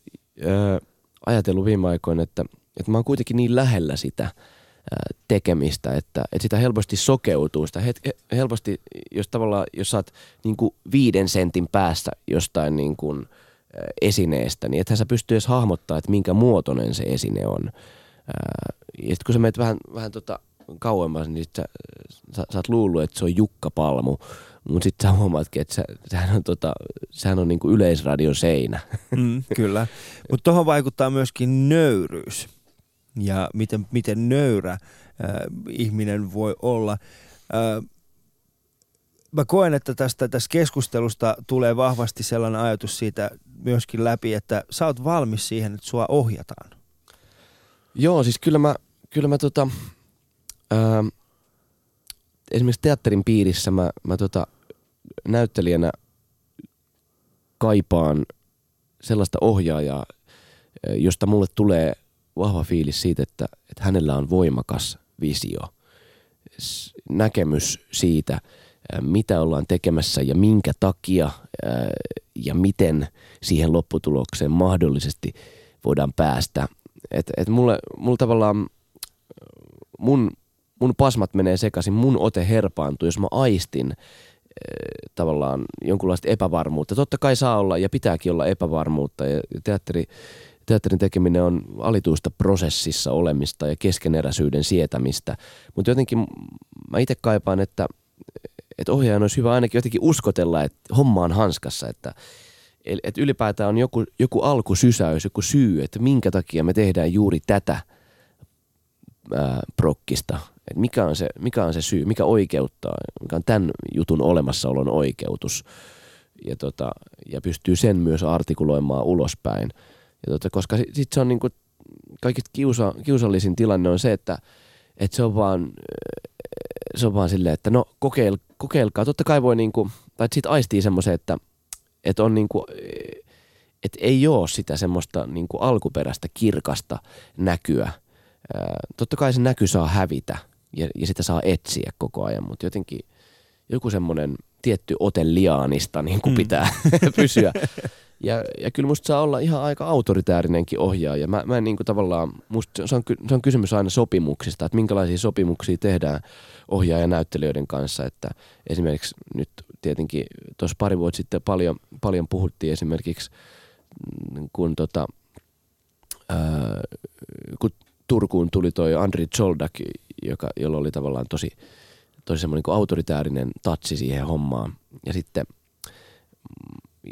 ö, ajatellut viime aikoina, että, että mä oon kuitenkin niin lähellä sitä ö, tekemistä, että, että sitä helposti sokeutuu. Sitä het, helposti, jos tavallaan, jos saat niin kuin viiden sentin päästä jostain niin kuin, esineestä, niin ethän sä pysty edes hahmottaa, että minkä muotoinen se esine on. Ja sitten kun sä menet vähän, vähän tota kauemmas, niin sit sä, sä, sä oot luullut, että se on Jukka Palmu, mutta sitten sä huomaatkin, että sä, sehän on, tota, sehän on niinku yleisradion seinä. Mm, kyllä, mutta tuohon vaikuttaa myöskin nöyryys ja miten, miten nöyrä äh, ihminen voi olla. Äh, mä koen, että tästä tästä keskustelusta tulee vahvasti sellainen ajatus siitä myöskin läpi, että sä oot valmis siihen, että sua ohjataan. Joo, siis kyllä mä, kyllä mä tota, ää, esimerkiksi teatterin piirissä mä, mä tota, näyttelijänä kaipaan sellaista ohjaajaa, josta mulle tulee vahva fiilis siitä, että, että hänellä on voimakas visio, näkemys siitä, mitä ollaan tekemässä ja minkä takia ja miten siihen lopputulokseen mahdollisesti voidaan päästä. Et, et mulle, mulle tavallaan mun, mun pasmat menee sekaisin, mun ote herpaantuu, jos mä aistin tavallaan jonkunlaista epävarmuutta. Totta kai saa olla ja pitääkin olla epävarmuutta ja teatteri, teatterin tekeminen on alituista prosessissa olemista ja keskeneräisyyden sietämistä. Mutta jotenkin mä itse kaipaan, että, että ohjaajan olisi hyvä ainakin jotenkin uskotella, että homma on hanskassa, että, että ylipäätään on joku, joku alkusysäys, joku syy, että minkä takia me tehdään juuri tätä ää, prokkista. Että mikä, on se, mikä on se syy, mikä oikeuttaa, mikä on tämän jutun olemassaolon oikeutus. Ja, tota, ja pystyy sen myös artikuloimaan ulospäin. Ja tota, koska sitten sit se on niinku, kaikista kiusa, kiusallisin tilanne on se, että, että se on vaan, se on vaan silleen, että no kokeil, kokeilkaa. Totta kai voi niinku, tai siitä aistii semmoisen, että, että on niinku, että ei ole sitä semmoista niinku alkuperäistä kirkasta näkyä. Totta kai se näky saa hävitä ja, ja sitä saa etsiä koko ajan, mutta jotenkin joku semmoinen tietty ote liaanista niin kuin mm. pitää pysyä. Ja, ja kyllä musta saa olla ihan aika autoritäärinenkin ohjaaja. Mä, mä en niin kuin tavallaan, musta se on, se on kysymys aina sopimuksista, että minkälaisia sopimuksia tehdään ohjaajanäyttelijöiden kanssa. Että esimerkiksi nyt tietenkin tuossa pari vuotta sitten paljon, paljon puhuttiin esimerkiksi, mm, kun, tota, ää, kun Turkuun tuli toi Andri Zoldak, joka, jolla oli tavallaan tosi, tosi semmoinen niin autoritäärinen tatsi siihen hommaan. Ja sitten,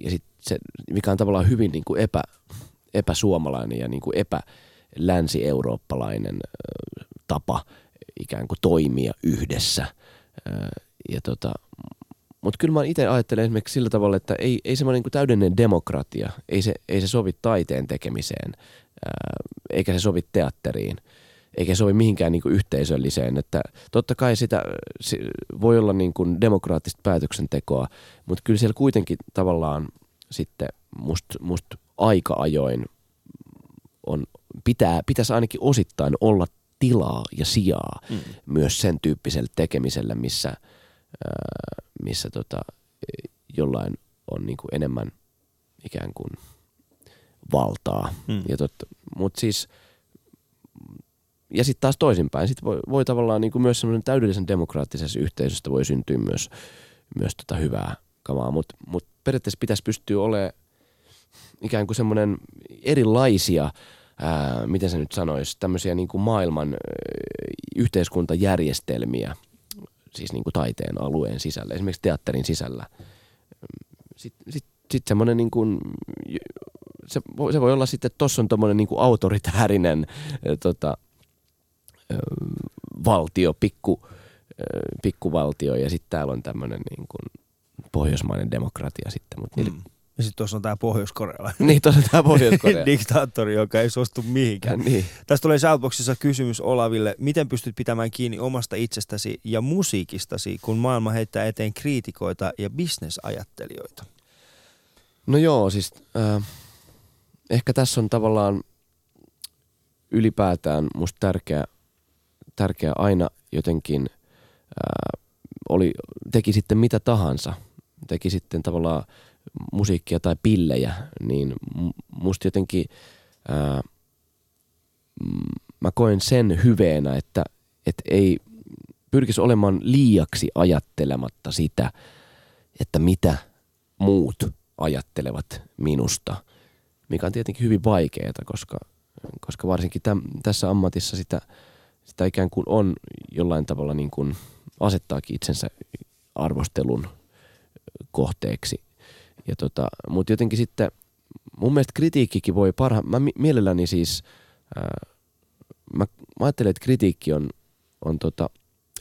ja sitten se, mikä on tavallaan hyvin niin kuin epä, epäsuomalainen ja niin kuin epälänsi-eurooppalainen tapa ikään kuin toimia yhdessä. Ja tota, mutta kyllä mä itse ajattelen esimerkiksi sillä tavalla, että ei, ei semmoinen niin täydellinen demokratia, ei se, ei se sovi taiteen tekemiseen, eikä se sovi teatteriin. eikä sovi mihinkään niin kuin yhteisölliseen. Että totta kai sitä se voi olla niin kuin demokraattista päätöksentekoa, mutta kyllä siellä kuitenkin tavallaan sitten must, must aika ajoin on, pitää, pitäisi ainakin osittain olla tilaa ja sijaa mm. myös sen tyyppiselle tekemiselle, missä, missä tota, jollain on niin kuin enemmän ikään kuin valtaa. Mm. Ja totta, mutta siis, ja sitten taas toisinpäin, sit voi, voi tavallaan niin kuin myös semmoinen täydellisen demokraattisessa yhteisöstä voi syntyä myös, myös tota hyvää kamaa, mutta mut periaatteessa pitäisi pystyä olemaan ikään kuin semmoinen erilaisia, ää, miten se nyt sanoisi, tämmöisiä niin kuin maailman ää, yhteiskuntajärjestelmiä, siis niin kuin taiteen alueen sisällä, esimerkiksi teatterin sisällä. Sitten sit, sit semmoinen niin kuin, se, voi, se voi olla sitten, että tuossa on tuommoinen niin autoritäärinen ää, tota, valtio, pikku, pikkuvaltio ja sitten täällä on tämmöinen niin kuin pohjoismainen demokratia sitten. Mutta mm. Ja sitten tuossa on tämä pohjois-korealainen. niin, tuossa on tämä pohjois Diktaattori, joka ei suostu mihinkään. niin. Tästä tulee Shoutboxissa kysymys Olaville. Miten pystyt pitämään kiinni omasta itsestäsi ja musiikistasi, kun maailma heittää eteen kriitikoita ja bisnesajattelijoita? No joo, siis äh, ehkä tässä on tavallaan ylipäätään musta tärkeä, tärkeä aina jotenkin, äh, oli, teki sitten mitä tahansa, teki sitten tavallaan musiikkia tai pillejä, niin musta jotenkin ää, mä koen sen hyveenä, että, että ei pyrkisi olemaan liiaksi ajattelematta sitä, että mitä muut ajattelevat minusta, mikä on tietenkin hyvin vaikeaa, koska, koska varsinkin täm, tässä ammatissa sitä, sitä ikään kuin on jollain tavalla niin kuin asettaakin itsensä arvostelun kohteeksi. Ja tota, mutta jotenkin sitten mun mielestä kritiikkikin voi parha... Mä mielelläni siis... Ää, mä, mä ajattelen, että kritiikki on, on tota,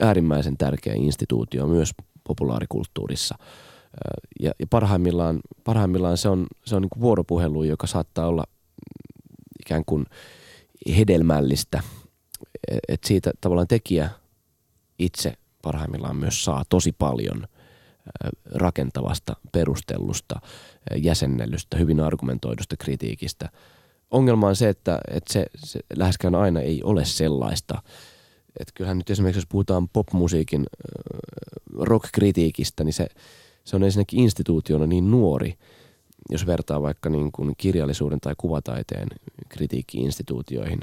äärimmäisen tärkeä instituutio myös populaarikulttuurissa. Ja, ja parhaimmillaan, parhaimmillaan se on, se on niin vuoropuhelu, joka saattaa olla ikään kuin hedelmällistä. Että siitä tavallaan tekijä itse parhaimmillaan myös saa tosi paljon rakentavasta, perustellusta, jäsennellystä, hyvin argumentoidusta kritiikistä. Ongelma on se, että, että se, se läheskään aina ei ole sellaista. Että kyllähän nyt esimerkiksi, jos puhutaan popmusiikin rock-kritiikistä, niin se, se on ensinnäkin instituutiona niin nuori, jos vertaa vaikka niin kuin kirjallisuuden tai kuvataiteen kritiikki-instituutioihin,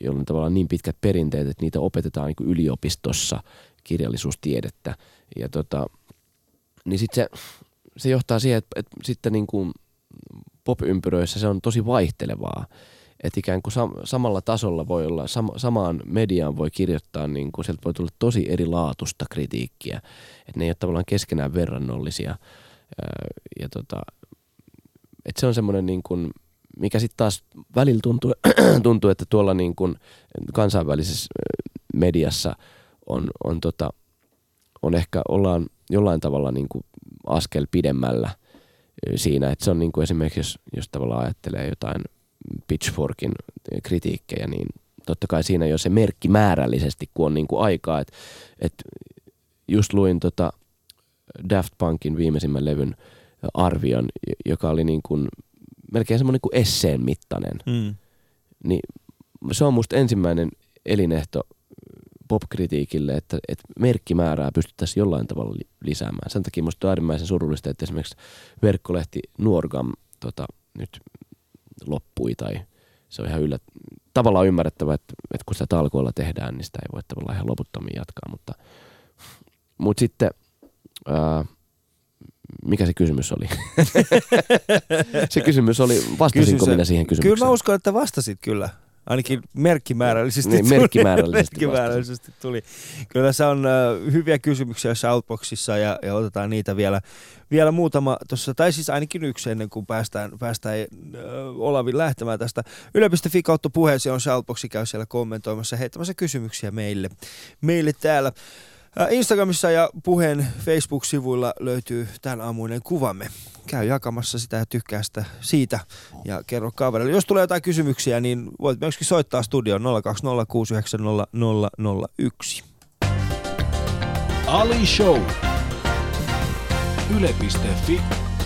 jolloin tavallaan niin pitkät perinteet, että niitä opetetaan niin kuin yliopistossa kirjallisuustiedettä. Ja tota, niin sitten se, se johtaa siihen, että, että sitten niin kuin pop-ympyröissä se on tosi vaihtelevaa. Että ikään kuin sam- samalla tasolla voi olla, sam- samaan mediaan voi kirjoittaa, niin kuin, sieltä voi tulla tosi erilaatusta kritiikkiä. Että ne ei ole tavallaan keskenään verrannollisia. Ja tota, että se on semmoinen niin kuin, mikä sitten taas välillä tuntuu, tuntuu, että tuolla niin kuin kansainvälisessä mediassa on, on, tota, on ehkä ollaan jollain tavalla niin kuin askel pidemmällä siinä, että se on niin kuin esimerkiksi, jos, jos tavallaan ajattelee jotain Pitchforkin kritiikkejä, niin totta kai siinä jo se merkki määrällisesti, kun on niin kuin aikaa, että, että just luin tota Daft Punkin viimeisimmän levyn arvion, joka oli niin kuin melkein semmoinen kuin esseen mittainen. Mm. Niin se on musta ensimmäinen elinehto popkritiikille, että, että merkkimäärää pystyttäisiin jollain tavalla lisäämään. Sen takia minusta on äärimmäisen surullista, että esimerkiksi verkkolehti Nuorgam tota, nyt loppui tai se on ihan yllä, tavallaan ymmärrettävä, että, että kun sitä talkoilla tehdään, niin sitä ei voi tavallaan ihan loputtomiin jatkaa, mutta, mutta sitten ää, mikä se kysymys oli? se kysymys oli, vastasinko minä siihen kysymykseen? Kyllä mä uskon, että vastasit kyllä. Ainakin merkkimäärällisesti, niin, tuli. merkkimäärällisesti, merkkimäärällisesti tuli. Kyllä tässä on uh, hyviä kysymyksiä Shoutboxissa ja, ja otetaan niitä vielä, vielä muutama tuossa, tai siis ainakin yksi ennen kuin päästään, päästään uh, Olavin lähtemään tästä. Yle.fi kautta puheeseen on Shoutboxi, käy siellä kommentoimassa heittämässä kysymyksiä meille, meille täällä. Instagramissa ja puheen Facebook-sivuilla löytyy tämän aamuinen kuvamme. Käy jakamassa sitä ja tykkää sitä siitä ja kerro kaverille. Jos tulee jotain kysymyksiä, niin voit myöskin soittaa studioon 020690001. Ali Show. Yle.fi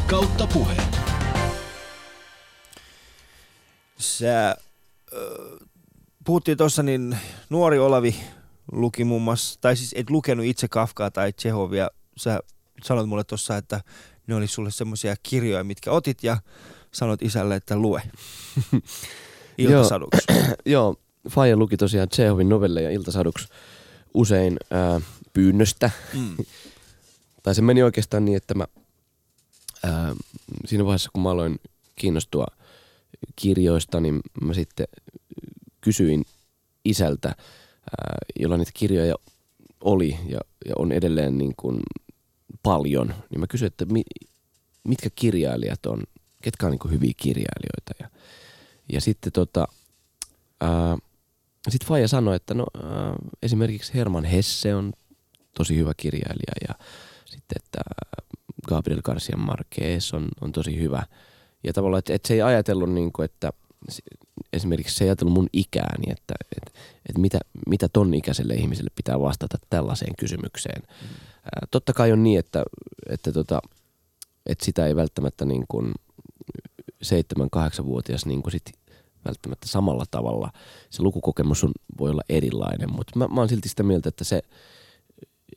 kautta puhe. Sä, äh, puhuttiin tuossa, niin nuori Olavi luki muun muassa, tai siis et lukenut itse Kafkaa tai Chehovia. Sä sanoit mulle tuossa, että ne oli sulle semmoisia kirjoja, mitkä otit ja sanoit isälle, että lue. Iltasaduksi. Joo, Faija luki tosiaan Tsehovin novelleja iltasaduksi usein ää, pyynnöstä. Mm. Tai se meni oikeastaan niin, että mä ää, siinä vaiheessa, kun mä aloin kiinnostua kirjoista, niin mä sitten kysyin isältä, jolla niitä kirjoja oli ja, ja on edelleen niin kuin paljon, niin mä kysyin, että mi, mitkä kirjailijat on, ketkä on niin kuin hyviä kirjailijoita. Ja, ja sitten tota, ää, sit Faija sanoi, että no, ää, esimerkiksi Herman Hesse on tosi hyvä kirjailija ja sitten, että Gabriel Garcia Marquez on, on tosi hyvä. Ja tavallaan, että, että se ei ajatellut, niin kuin, että esimerkiksi se ajatellut mun ikääni, että, että, että mitä, mitä ton ikäiselle ihmiselle pitää vastata tällaiseen kysymykseen. Mm. Ää, totta kai on niin, että, että, tota, että sitä ei välttämättä niin kuin 7-8-vuotias niin kuin sit välttämättä samalla tavalla. Se lukukokemus on, voi olla erilainen, mutta mä, mä oon silti sitä mieltä, että se,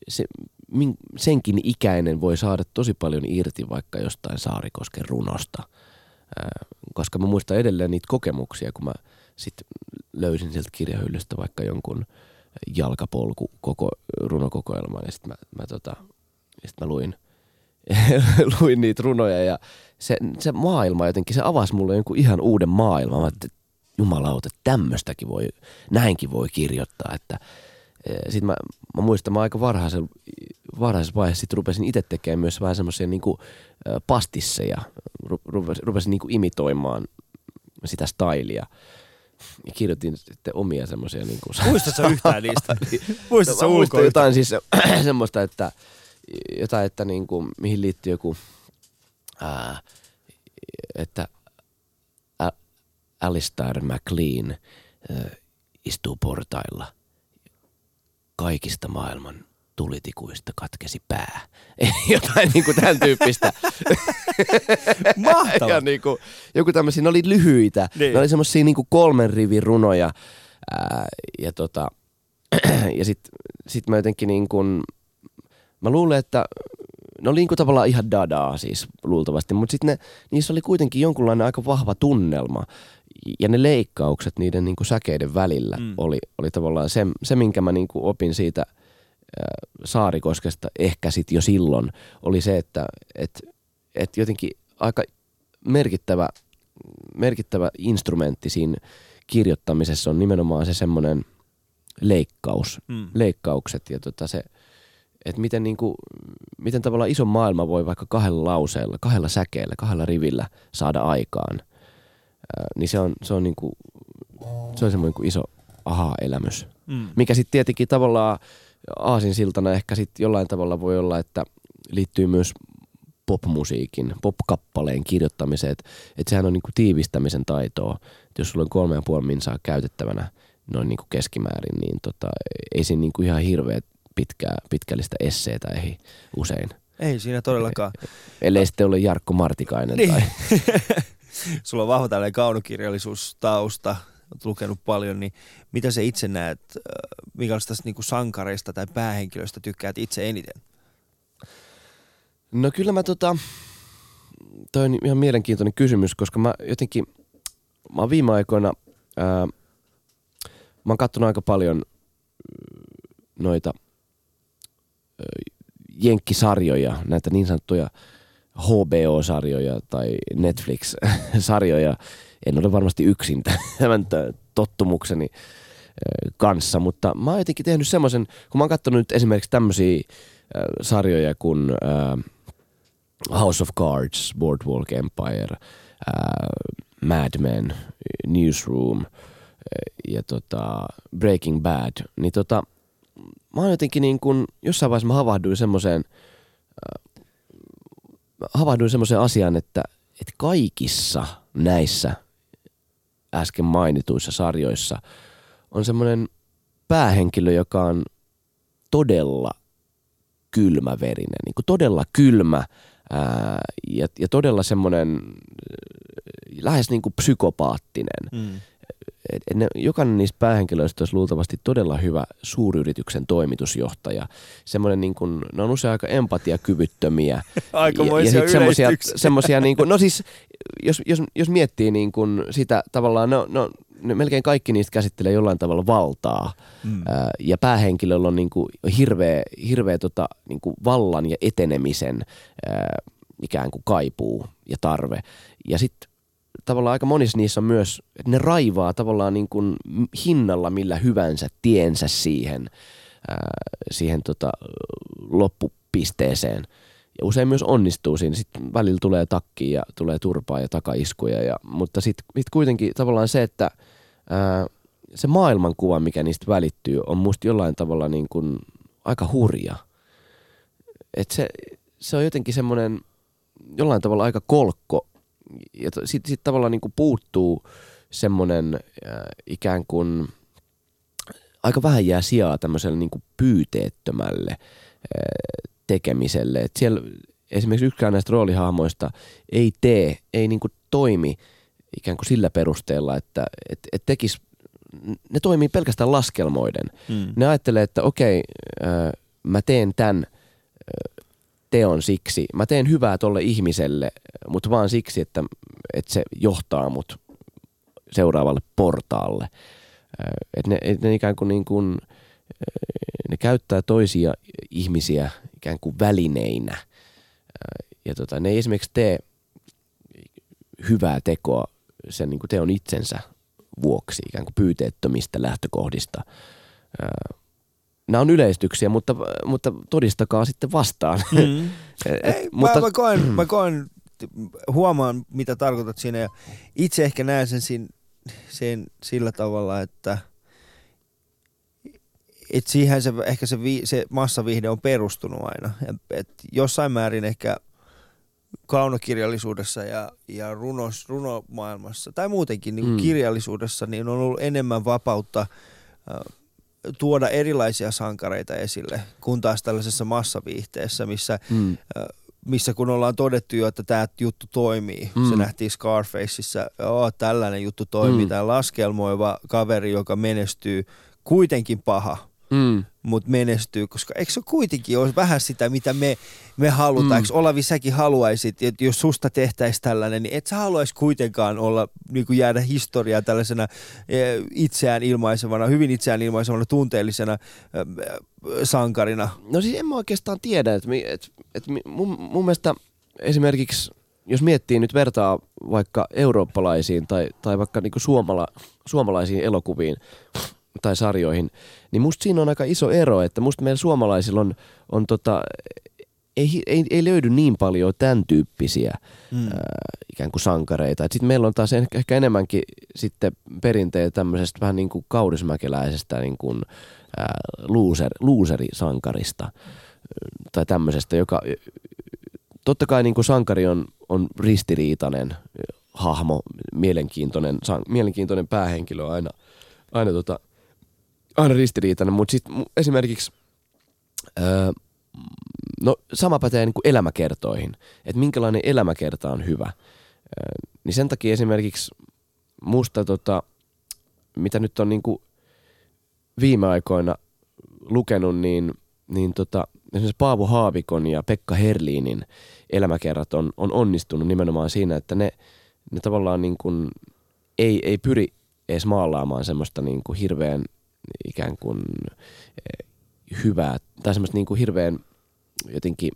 se, min, senkin ikäinen voi saada tosi paljon irti vaikka jostain Saarikosken runosta. Koska mä muistan edelleen niitä kokemuksia, kun mä sitten löysin sieltä kirjahyllystä vaikka jonkun jalkapolku koko runokokoelman ja sitten mä, mä, tota, sit mä luin, luin niitä runoja ja se, se maailma jotenkin, se avasi mulle jonkun ihan uuden maailman. Mä että jumalauta, tämmöistäkin voi, näinkin voi kirjoittaa, että sitten mä, mä muistan, mä aika varhaisessa, varhaisessa vaiheessa sit rupesin itse tekemään myös vähän semmoisia niinku pastisseja. Ru- Rupesin, rupesin niinku imitoimaan sitä stylia. Ja kirjoitin sitten omia semmoisia niinku... Muistatko yhtään niistä? Muistatko No, mä muistan ulkoa jotain siis semmoista, että jotain, että niinku, mihin liittyy joku, ää, että Alistair McLean ää, istuu portailla. Kaikista maailman tulitikuista katkesi pää. Jotain niinku tämän tyyppistä. Mahtavaa. ja niinku, joku tämmöisiä, ne oli lyhyitä. Niin. Ne oli semmosia niinku kolmen rivin runoja. Ää, ja tota, ja sit, sit mä jotenkin niin kuin, mä luulen, että ne oli niinku tavallaan ihan dadaa siis luultavasti, mutta sitten niissä oli kuitenkin jonkunlainen aika vahva tunnelma. Ja ne leikkaukset niiden niinku säkeiden välillä Mm. oli, oli tavallaan se, se, minkä mä niinku opin siitä ää, Saarikoskesta ehkä sit jo silloin, oli se, että et, et jotenkin aika merkittävä, merkittävä instrumentti siinä kirjoittamisessa on nimenomaan se semmoinen leikkaus, Mm. leikkaukset ja tota se, että miten, niinku, miten tavallaan iso maailma voi vaikka kahdella lauseella, kahdella säkeellä, kahdella rivillä saada aikaan. Niin se on, se on, niinku, se on semmoinen niinku iso aha-elämys. Mm. Mikä sitten tietenkin tavallaan aasinsiltana ehkä sitten jollain tavalla voi olla, että liittyy myös popmusiikin, popkappaleen kirjoittamiseen, että et sehän on niinku tiivistämisen taitoa. Et jos sulla on kolme ja puoli minsaa käytettävänä noin niinku keskimäärin, niin tota, ei siinä niinku ihan hirveä pitkää, pitkällistä esseetä ei usein. Ei siinä todellakaan. Ellei sitten ole Jarkko Martikainen Niin. tai Sulla on vahva tällainen kaunokirjallisuustausta, olet lukenut paljon, niin mitä sä itse näet, äh, minkälaista niinku sankareista tai päähenkilöistä tykkäät itse eniten? No kyllä mä tota, toi on ihan mielenkiintoinen kysymys, koska mä jotenkin, mä oon viime aikoina, ää, mä oon kattonut aika paljon noita jenkkisarjoja, näitä niin sanottuja HBO-sarjoja tai Netflix-sarjoja. En ole varmasti yksin tämän tottumukseni kanssa, mutta mä oon jotenkin tehnyt semmoisen, kun mä oon katsonut esimerkiksi tämmöisiä sarjoja kuin House of Cards, Boardwalk Empire, Mad Men, Newsroom ja tota Breaking Bad, niin tota, mä oon jotenkin niin kuin, jossain vaiheessa mä havahduin semmoiseen, havahduin semmoiseen asiaan, että, että kaikissa näissä äsken mainituissa sarjoissa on semmoinen päähenkilö, joka on todella kylmäverinen, niin kuin todella kylmä ää, ja, ja todella semmoinen lähes niin kuin psykopaattinen. Mm. Et, et ne, jokainen niistä päähenkilöistä olisi luultavasti todella hyvä suuryrityksen toimitusjohtaja. Semmoinen niin kuin, ne on usein aika empatiakyvyttömiä. Aikamoisia ja, ja semmoisia, semmoisia niin kuin, no siis, jos, jos, jos miettii niin kuin sitä tavallaan, no, no ne melkein kaikki niistä käsittelee jollain tavalla valtaa. Mm. Ää, ja päähenkilöllä on niin kuin hirveä, hirveä tota, niin kuin vallan ja etenemisen ää, ikään kuin kaipuu ja tarve. Ja sitten tavallaan aika monissa niissä on myös, että ne raivaa tavallaan niin kuin hinnalla millä hyvänsä tiensä siihen, ää, siihen tota, loppupisteeseen. Ja usein myös onnistuu siinä. Sitten välillä tulee takki ja tulee turpaa ja takaiskuja. Ja, mutta sitten sit kuitenkin tavallaan se, että ää, se maailmankuva, mikä niistä välittyy, on musta jollain tavalla niin kuin aika hurja. Et se, se on jotenkin semmoinen jollain tavalla aika kolkko ja sitten sit tavallaan niin kuin puuttuu semmoinen äh, ikään kuin aika vähän jää sijaa tämmöiselle niin kuin pyyteettömälle äh, tekemiselle. Et siellä esimerkiksi yksikään näistä roolihahmoista ei tee, ei niin kuin toimi ikään kuin sillä perusteella, että et, et tekis, ne toimii pelkästään laskelmoiden. Mm. Ne ajattelee, että okei, äh, mä teen tämän teon siksi. Mä teen hyvää tolle ihmiselle, mutta vaan siksi, että, että se johtaa mut seuraavalle portaalle. Että ne, et ne ikään kuin, niin kuin ne käyttää toisia ihmisiä ikään kuin välineinä. Ja tota, ne ei esimerkiksi tee hyvää tekoa sen niin kuin teon itsensä vuoksi, ikään kuin pyyteettömistä lähtökohdista. Nämä on yleistyksiä, mutta, mutta todistakaa sitten vastaan. Mm. Et, Ei, mutta, mä, mä, koen, mä koen, huomaan mitä tarkoitat siinä ja itse ehkä näen sen, sin, sen sillä tavalla, että et siihen se, ehkä se, vi, se massavihde on perustunut aina. Et, jossain määrin ehkä kaunokirjallisuudessa ja, ja runos, runomaailmassa tai muutenkin niin Mm. mm. kirjallisuudessa niin on ollut enemmän vapautta äh, tuoda erilaisia sankareita esille, kun taas tällaisessa massaviihteessä, missä mm, missä kun ollaan todettu jo, että tämä juttu toimii. Mm. Se nähtiin Scarfaceissa, joo, tällainen juttu toimii. Mm. Tämä laskelmoiva kaveri, joka menestyy, kuitenkin paha, mm, mutta menestyy, koska eikö se kuitenkin ole vähän sitä, mitä me, me halutaan. Mm. Eikö Olavi säkin haluaisit, että jos susta tehtäisiin tällainen, niin et sä haluaisi kuitenkaan olla, niin kuin jäädä historiaan tällaisena eh, itseään ilmaisevana, hyvin itseään ilmaisevana, tunteellisena sankarina. No siis en mä oikeastaan tiedä, että mi- et, et mi- mun, mun mielestä esimerkiksi, jos miettii nyt vertaa vaikka eurooppalaisiin tai, tai vaikka niinku suomala, suomalaisiin elokuviin tai sarjoihin, niin musta siinä on aika iso ero, että musta meillä suomalaisilla on, on tota, ei, ei, ei löydy niin paljon tämän tyyppisiä Mm. ää, ikään kuin sankareita. Sitten meillä on taas ehkä, ehkä enemmänkin sitten perinteet tämmöisestä vähän niin kuin kaurismäkeläisestä niin kuin, ää, loser, looserisankarista tai tämmöisestä, joka totta kai niin kuin sankari on, on ristiriitainen hahmo, mielenkiintoinen, san, mielenkiintoinen päähenkilö aina, aina, tota, aina ristiriitainen, mutta sitten esimerkiksi öö, no sama pätee niin kuin elämäkertoihin, että minkälainen elämäkerta on hyvä. Öö, niin sen takia esimerkiksi musta tota, mitä nyt on niin kuin viime aikoina lukenut, niin, niin tota, esimerkiksi Paavo Haavikon ja Pekka Herliinin elämäkerrat on, on onnistunut nimenomaan siinä, että ne, ne tavallaan niin kuin ei, ei pyri edes maalaamaan semmoista niin kuin hirveän ikään kuin eh, hyvää tai semmoista niin kuin hirveän jotenkin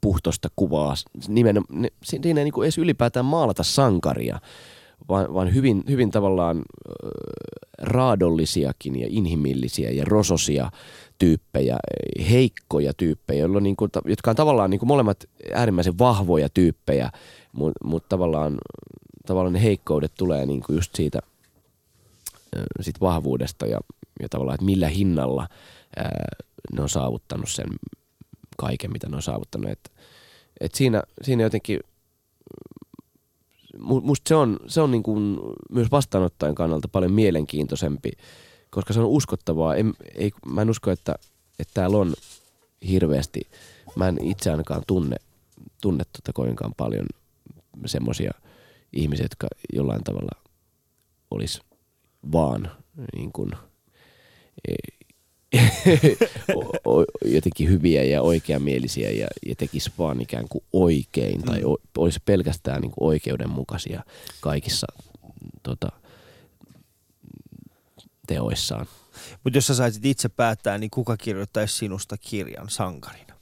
puhtosta kuvaa. Nimen, ne, siinä ei niin kuin edes ylipäätään maalata sankaria, vaan, vaan hyvin, hyvin tavallaan ö, raadollisiakin ja inhimillisiä ja rososia tyyppejä, heikkoja tyyppejä, joilla on niin kuin, jotka on tavallaan niin kuin molemmat äärimmäisen vahvoja tyyppejä, mutta mut tavallaan, tavallaan ne heikkoudet tulee niin kuin just siitä ö, siitä vahvuudesta ja, ja tavallaan, että millä hinnalla ää, ne on saavuttanut sen kaiken, mitä ne on saavuttanut. Et, et siinä, siinä jotenkin, musta se on, se on niin kuin myös vastaanottajan kannalta paljon mielenkiintoisempi, koska se on uskottavaa. En, ei, mä en usko, että, että täällä on hirveästi, mä en itse ainakaan tunne, tunne tota kovinkaan paljon semmoisia ihmisiä, jotka jollain tavalla olisi vaan niin kuin, jotenkin hyviä ja oikeamielisiä ja, ja tekisi vaan ikään kuin oikein tai mm. o, olisi pelkästään niin kuin oikeudenmukaisia kaikissa tota, teoissaan. Mutta jos sä saisit itse päättää, niin kuka kirjoittaisi sinusta kirjan sankarina?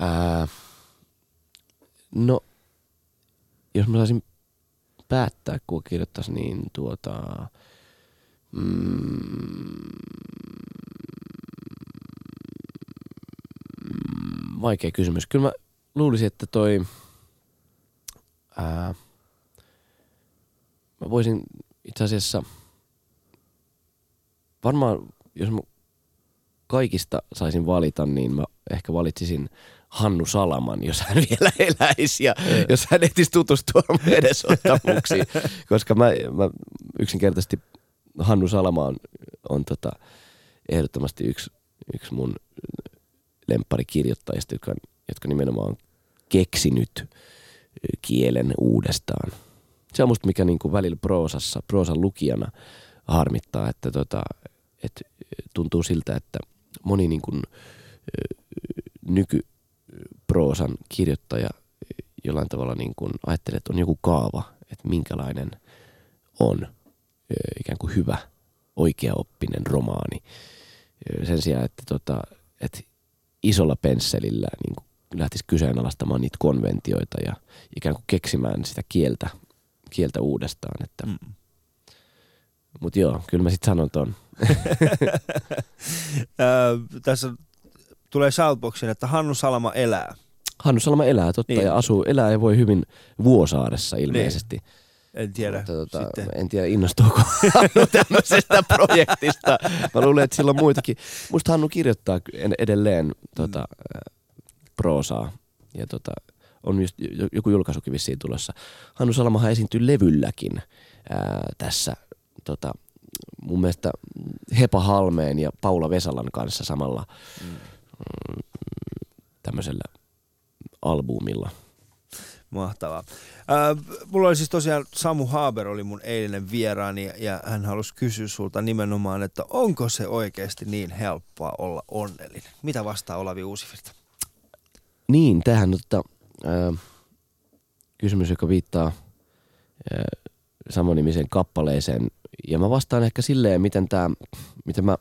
Ää, no, jos mä saisin päättää, kuka kirjoittaisi, niin tuota... Mm, vaikea kysymys. Kyllä mä luulisin, että toi... Ää, mä voisin itse asiassa... Varmaan, jos mä kaikista saisin valita, niin mä ehkä valitsisin Hannu Salaman, jos hän vielä eläisi ja yeah. jos hän ehtisi tutustua edesottamuksiin. Koska mä, mä yksinkertaisesti Hannu Salama on, on tota, ehdottomasti yksi, yksi mun lempparikirjoittajista, jotka, jotka nimenomaan on keksinyt kielen uudestaan. Se on musta mikä niin kuin välillä proosassa, proosan lukijana harmittaa, että tota, et tuntuu siltä, että moni niin kuin, nykyproosan kirjoittaja jollain tavalla niin kuin ajattelee, että on joku kaava, että minkälainen on ikään kuin hyvä, oikeaoppinen romaani. Sen sijaan, että, tota, että isolla pensselillä niin kuin lähtisi kyseenalaistamaan niitä konventioita ja ikään kuin keksimään sitä kieltä, kieltä uudestaan. Että. Mm. Mutta joo, kyllä mä sitten sanon ton. Tässä tulee shoutboxin, että Hannu Salama elää. Hannu Salama elää, totta, niin. ja asuu, elää ja voi hyvin Vuosaaressa ilmeisesti. Niin. En tiedä. Mutta, tota, en tiedä, innostuuko Hannu tämmöisestä projektista. Mä luulen, että sillä on muitakin. Musta Hannu kirjoittaa edelleen tota, mm. proosaa. Ja tota, on just joku julkaisukin vissiin tulossa. Hannu Salamahan esiintyy levylläkin ää, tässä tota, mun mielestä Hepa Halmeen ja Paula Vesalan kanssa samalla mm. Mm tämmöisellä albumilla – Mahtavaa. Äh, mulla oli siis tosiaan Samu Haber oli mun eilinen vieraani ja hän halusi kysyä sulta nimenomaan, että onko se oikeasti niin helppoa olla onnellinen? Mitä vastaa Olavi Uusivirta? Niin, tähän tota, äh, kysymys, joka viittaa äh, samonimiseen kappaleeseen. Ja mä vastaan ehkä silleen, miten tää, miten mä,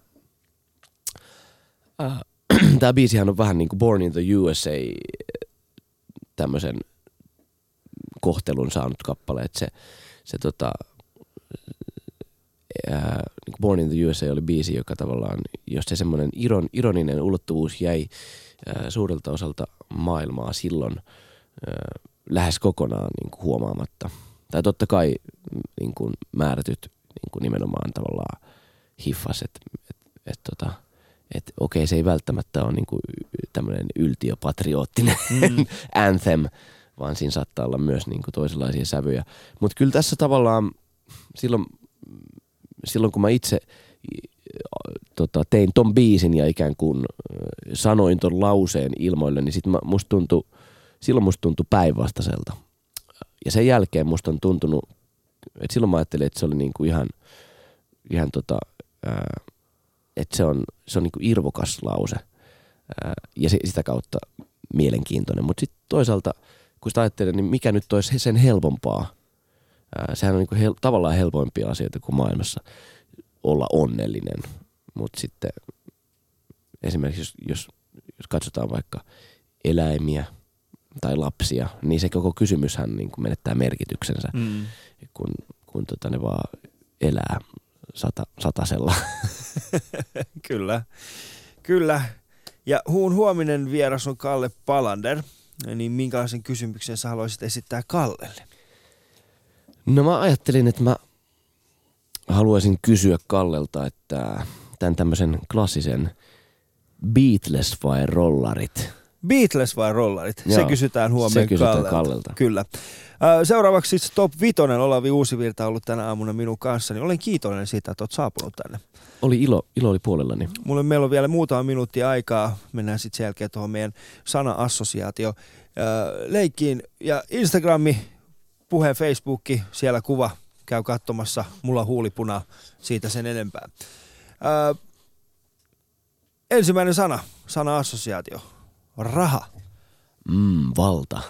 äh, tää biisihän on vähän niin kuin Born in the USA tämmöisen kohtelun saanut kappale, että se, se tota, ää, niin Born in the USA oli biisi, joka tavallaan, jos se semmoinen iron, ironinen ulottuvuus jäi ää, suurelta osalta maailmaa silloin ää, lähes kokonaan niin kuin huomaamatta. Tai totta kai niin kuin määrätyt niin kuin nimenomaan tavallaan hiffas, että et, et, tota, et, okei se ei välttämättä ole niin kuin tämmöinen yltiöpatriottinen mm. anthem, vaan siinä saattaa olla myös niin kuin toisenlaisia sävyjä. Mutta kyllä tässä tavallaan silloin, silloin kun mä itse tota, tein ton biisin ja ikään kuin sanoin ton lauseen ilmoille, niin sit mä, musta tuntui, silloin musta tuntui päinvastaiselta. Ja sen jälkeen musta on tuntunut, että silloin mä ajattelin, että se oli niin kuin ihan, ihan tota, ää, että se on, se on niin kuin irvokas lause ää, ja se, sitä kautta mielenkiintoinen. Mutta sitten toisaalta – kun sitä ajattelee, niin mikä nyt olisi sen helpompaa. Ää, sehän on niin hel- tavallaan helpoimpia asioita kuin maailmassa olla onnellinen. Mutta sitten esimerkiksi jos, jos, jos katsotaan vaikka eläimiä tai lapsia, niin se koko kysymyshän niin kuin menettää merkityksensä, mm. kun, kun tota ne vaan elää sata, satasella. Kyllä, kyllä. Ja huun huominen vieras on Kalle Palander – niin minkälaisen kysymyksen sä haluaisit esittää Kallelle? No mä ajattelin, että mä haluaisin kysyä Kallelta, että tämän tämmöisen klassisen Beatles vai rollarit? Beatles vai rollarit? Joo, se kysytään se huomenna kysytään Kallelta. Kallelta. Kyllä. Seuraavaksi siis Top Vitonen, Olavi Uusivirta on ollut tänä aamuna minun kanssani. Olen kiitollinen siitä, että olet saapunut tänne. Oli ilo, ilo oli puolellani. Mulle meillä on vielä muutama minuutti aikaa. Mennään sitten sen jälkeen tuohon meidän sana-assosiaatio leikkiin. Ja Instagrami, puheen Facebookki, siellä kuva. Käy katsomassa. Mulla on huulipuna siitä sen enempää. Ö, ensimmäinen sana, sana-assosiaatio. Raha. Mm, valta.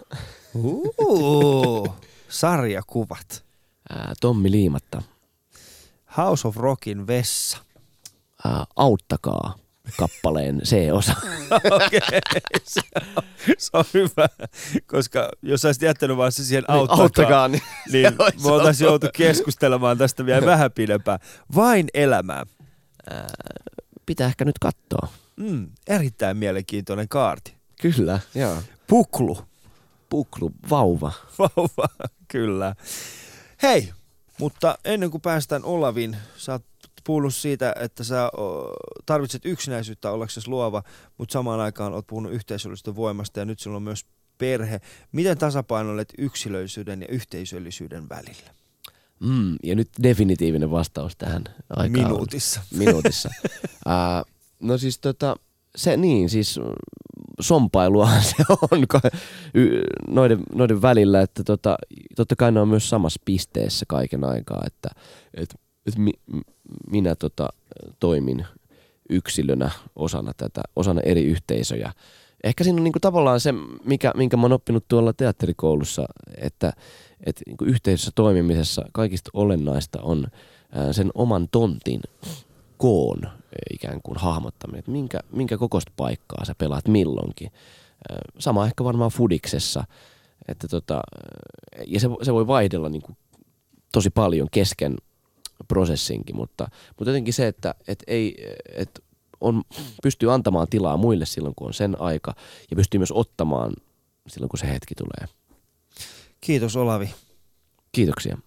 Uh, sarjakuvat. Ää, Tommi Liimatta. House of Rockin vessa. Ää, auttakaa kappaleen C-osa. Okei, se, on, se on hyvä, koska jos olisit jättänyt vaan se siihen auttakaa, auttakaa niin, niin me oltaisiin joutu keskustelemaan tästä vielä vähän pidempään. Vain elämää. Ää, pitää ehkä nyt katsoa. Mm, erittäin mielenkiintoinen kaarti. Kyllä, joo. Puklu. Puklu, vauva. Vauva, kyllä. Hei, mutta ennen kuin päästään Olavin, sä oot puhunut siitä, että sä tarvitset yksinäisyyttä ollaksesi luova, mutta samaan aikaan oot puhunut yhteisöllisestä voimasta ja nyt sulla on myös perhe. Miten tasapainoilet yksilöllisyyden ja yhteisöllisyyden välillä? Mm, ja nyt definitiivinen vastaus tähän aikaan. Minuutissa. Minuutissa. Ää, no siis tota, se niin, siis sompailuahan se on noiden, noiden välillä, että tota, totta kai ne on myös samassa pisteessä kaiken aikaa, että et, et mi, minä tota, toimin yksilönä osana tätä, osana eri yhteisöjä. Ehkä siinä on niinku tavallaan se, mikä, minkä mä oon oppinut tuolla teatterikoulussa, että, että niinku yhteisössä toimimisessa kaikista olennaista on sen oman tontin koon ikään kuin hahmottaminen, että minkä, minkä kokoista paikkaa sä pelaat milloinkin. Ää, Sama ehkä varmaan fudiksessa, että tota, eh, ja se, se voi vaihdella niin kuin tosi paljon kesken prosessinkin, mutta, mutta jotenkin se, että et ei, et on, pystyy antamaan tilaa muille silloin, kun on sen aika, ja pystyy myös ottamaan silloin, kun se hetki tulee. Kiitos Olavi. Kiitoksia.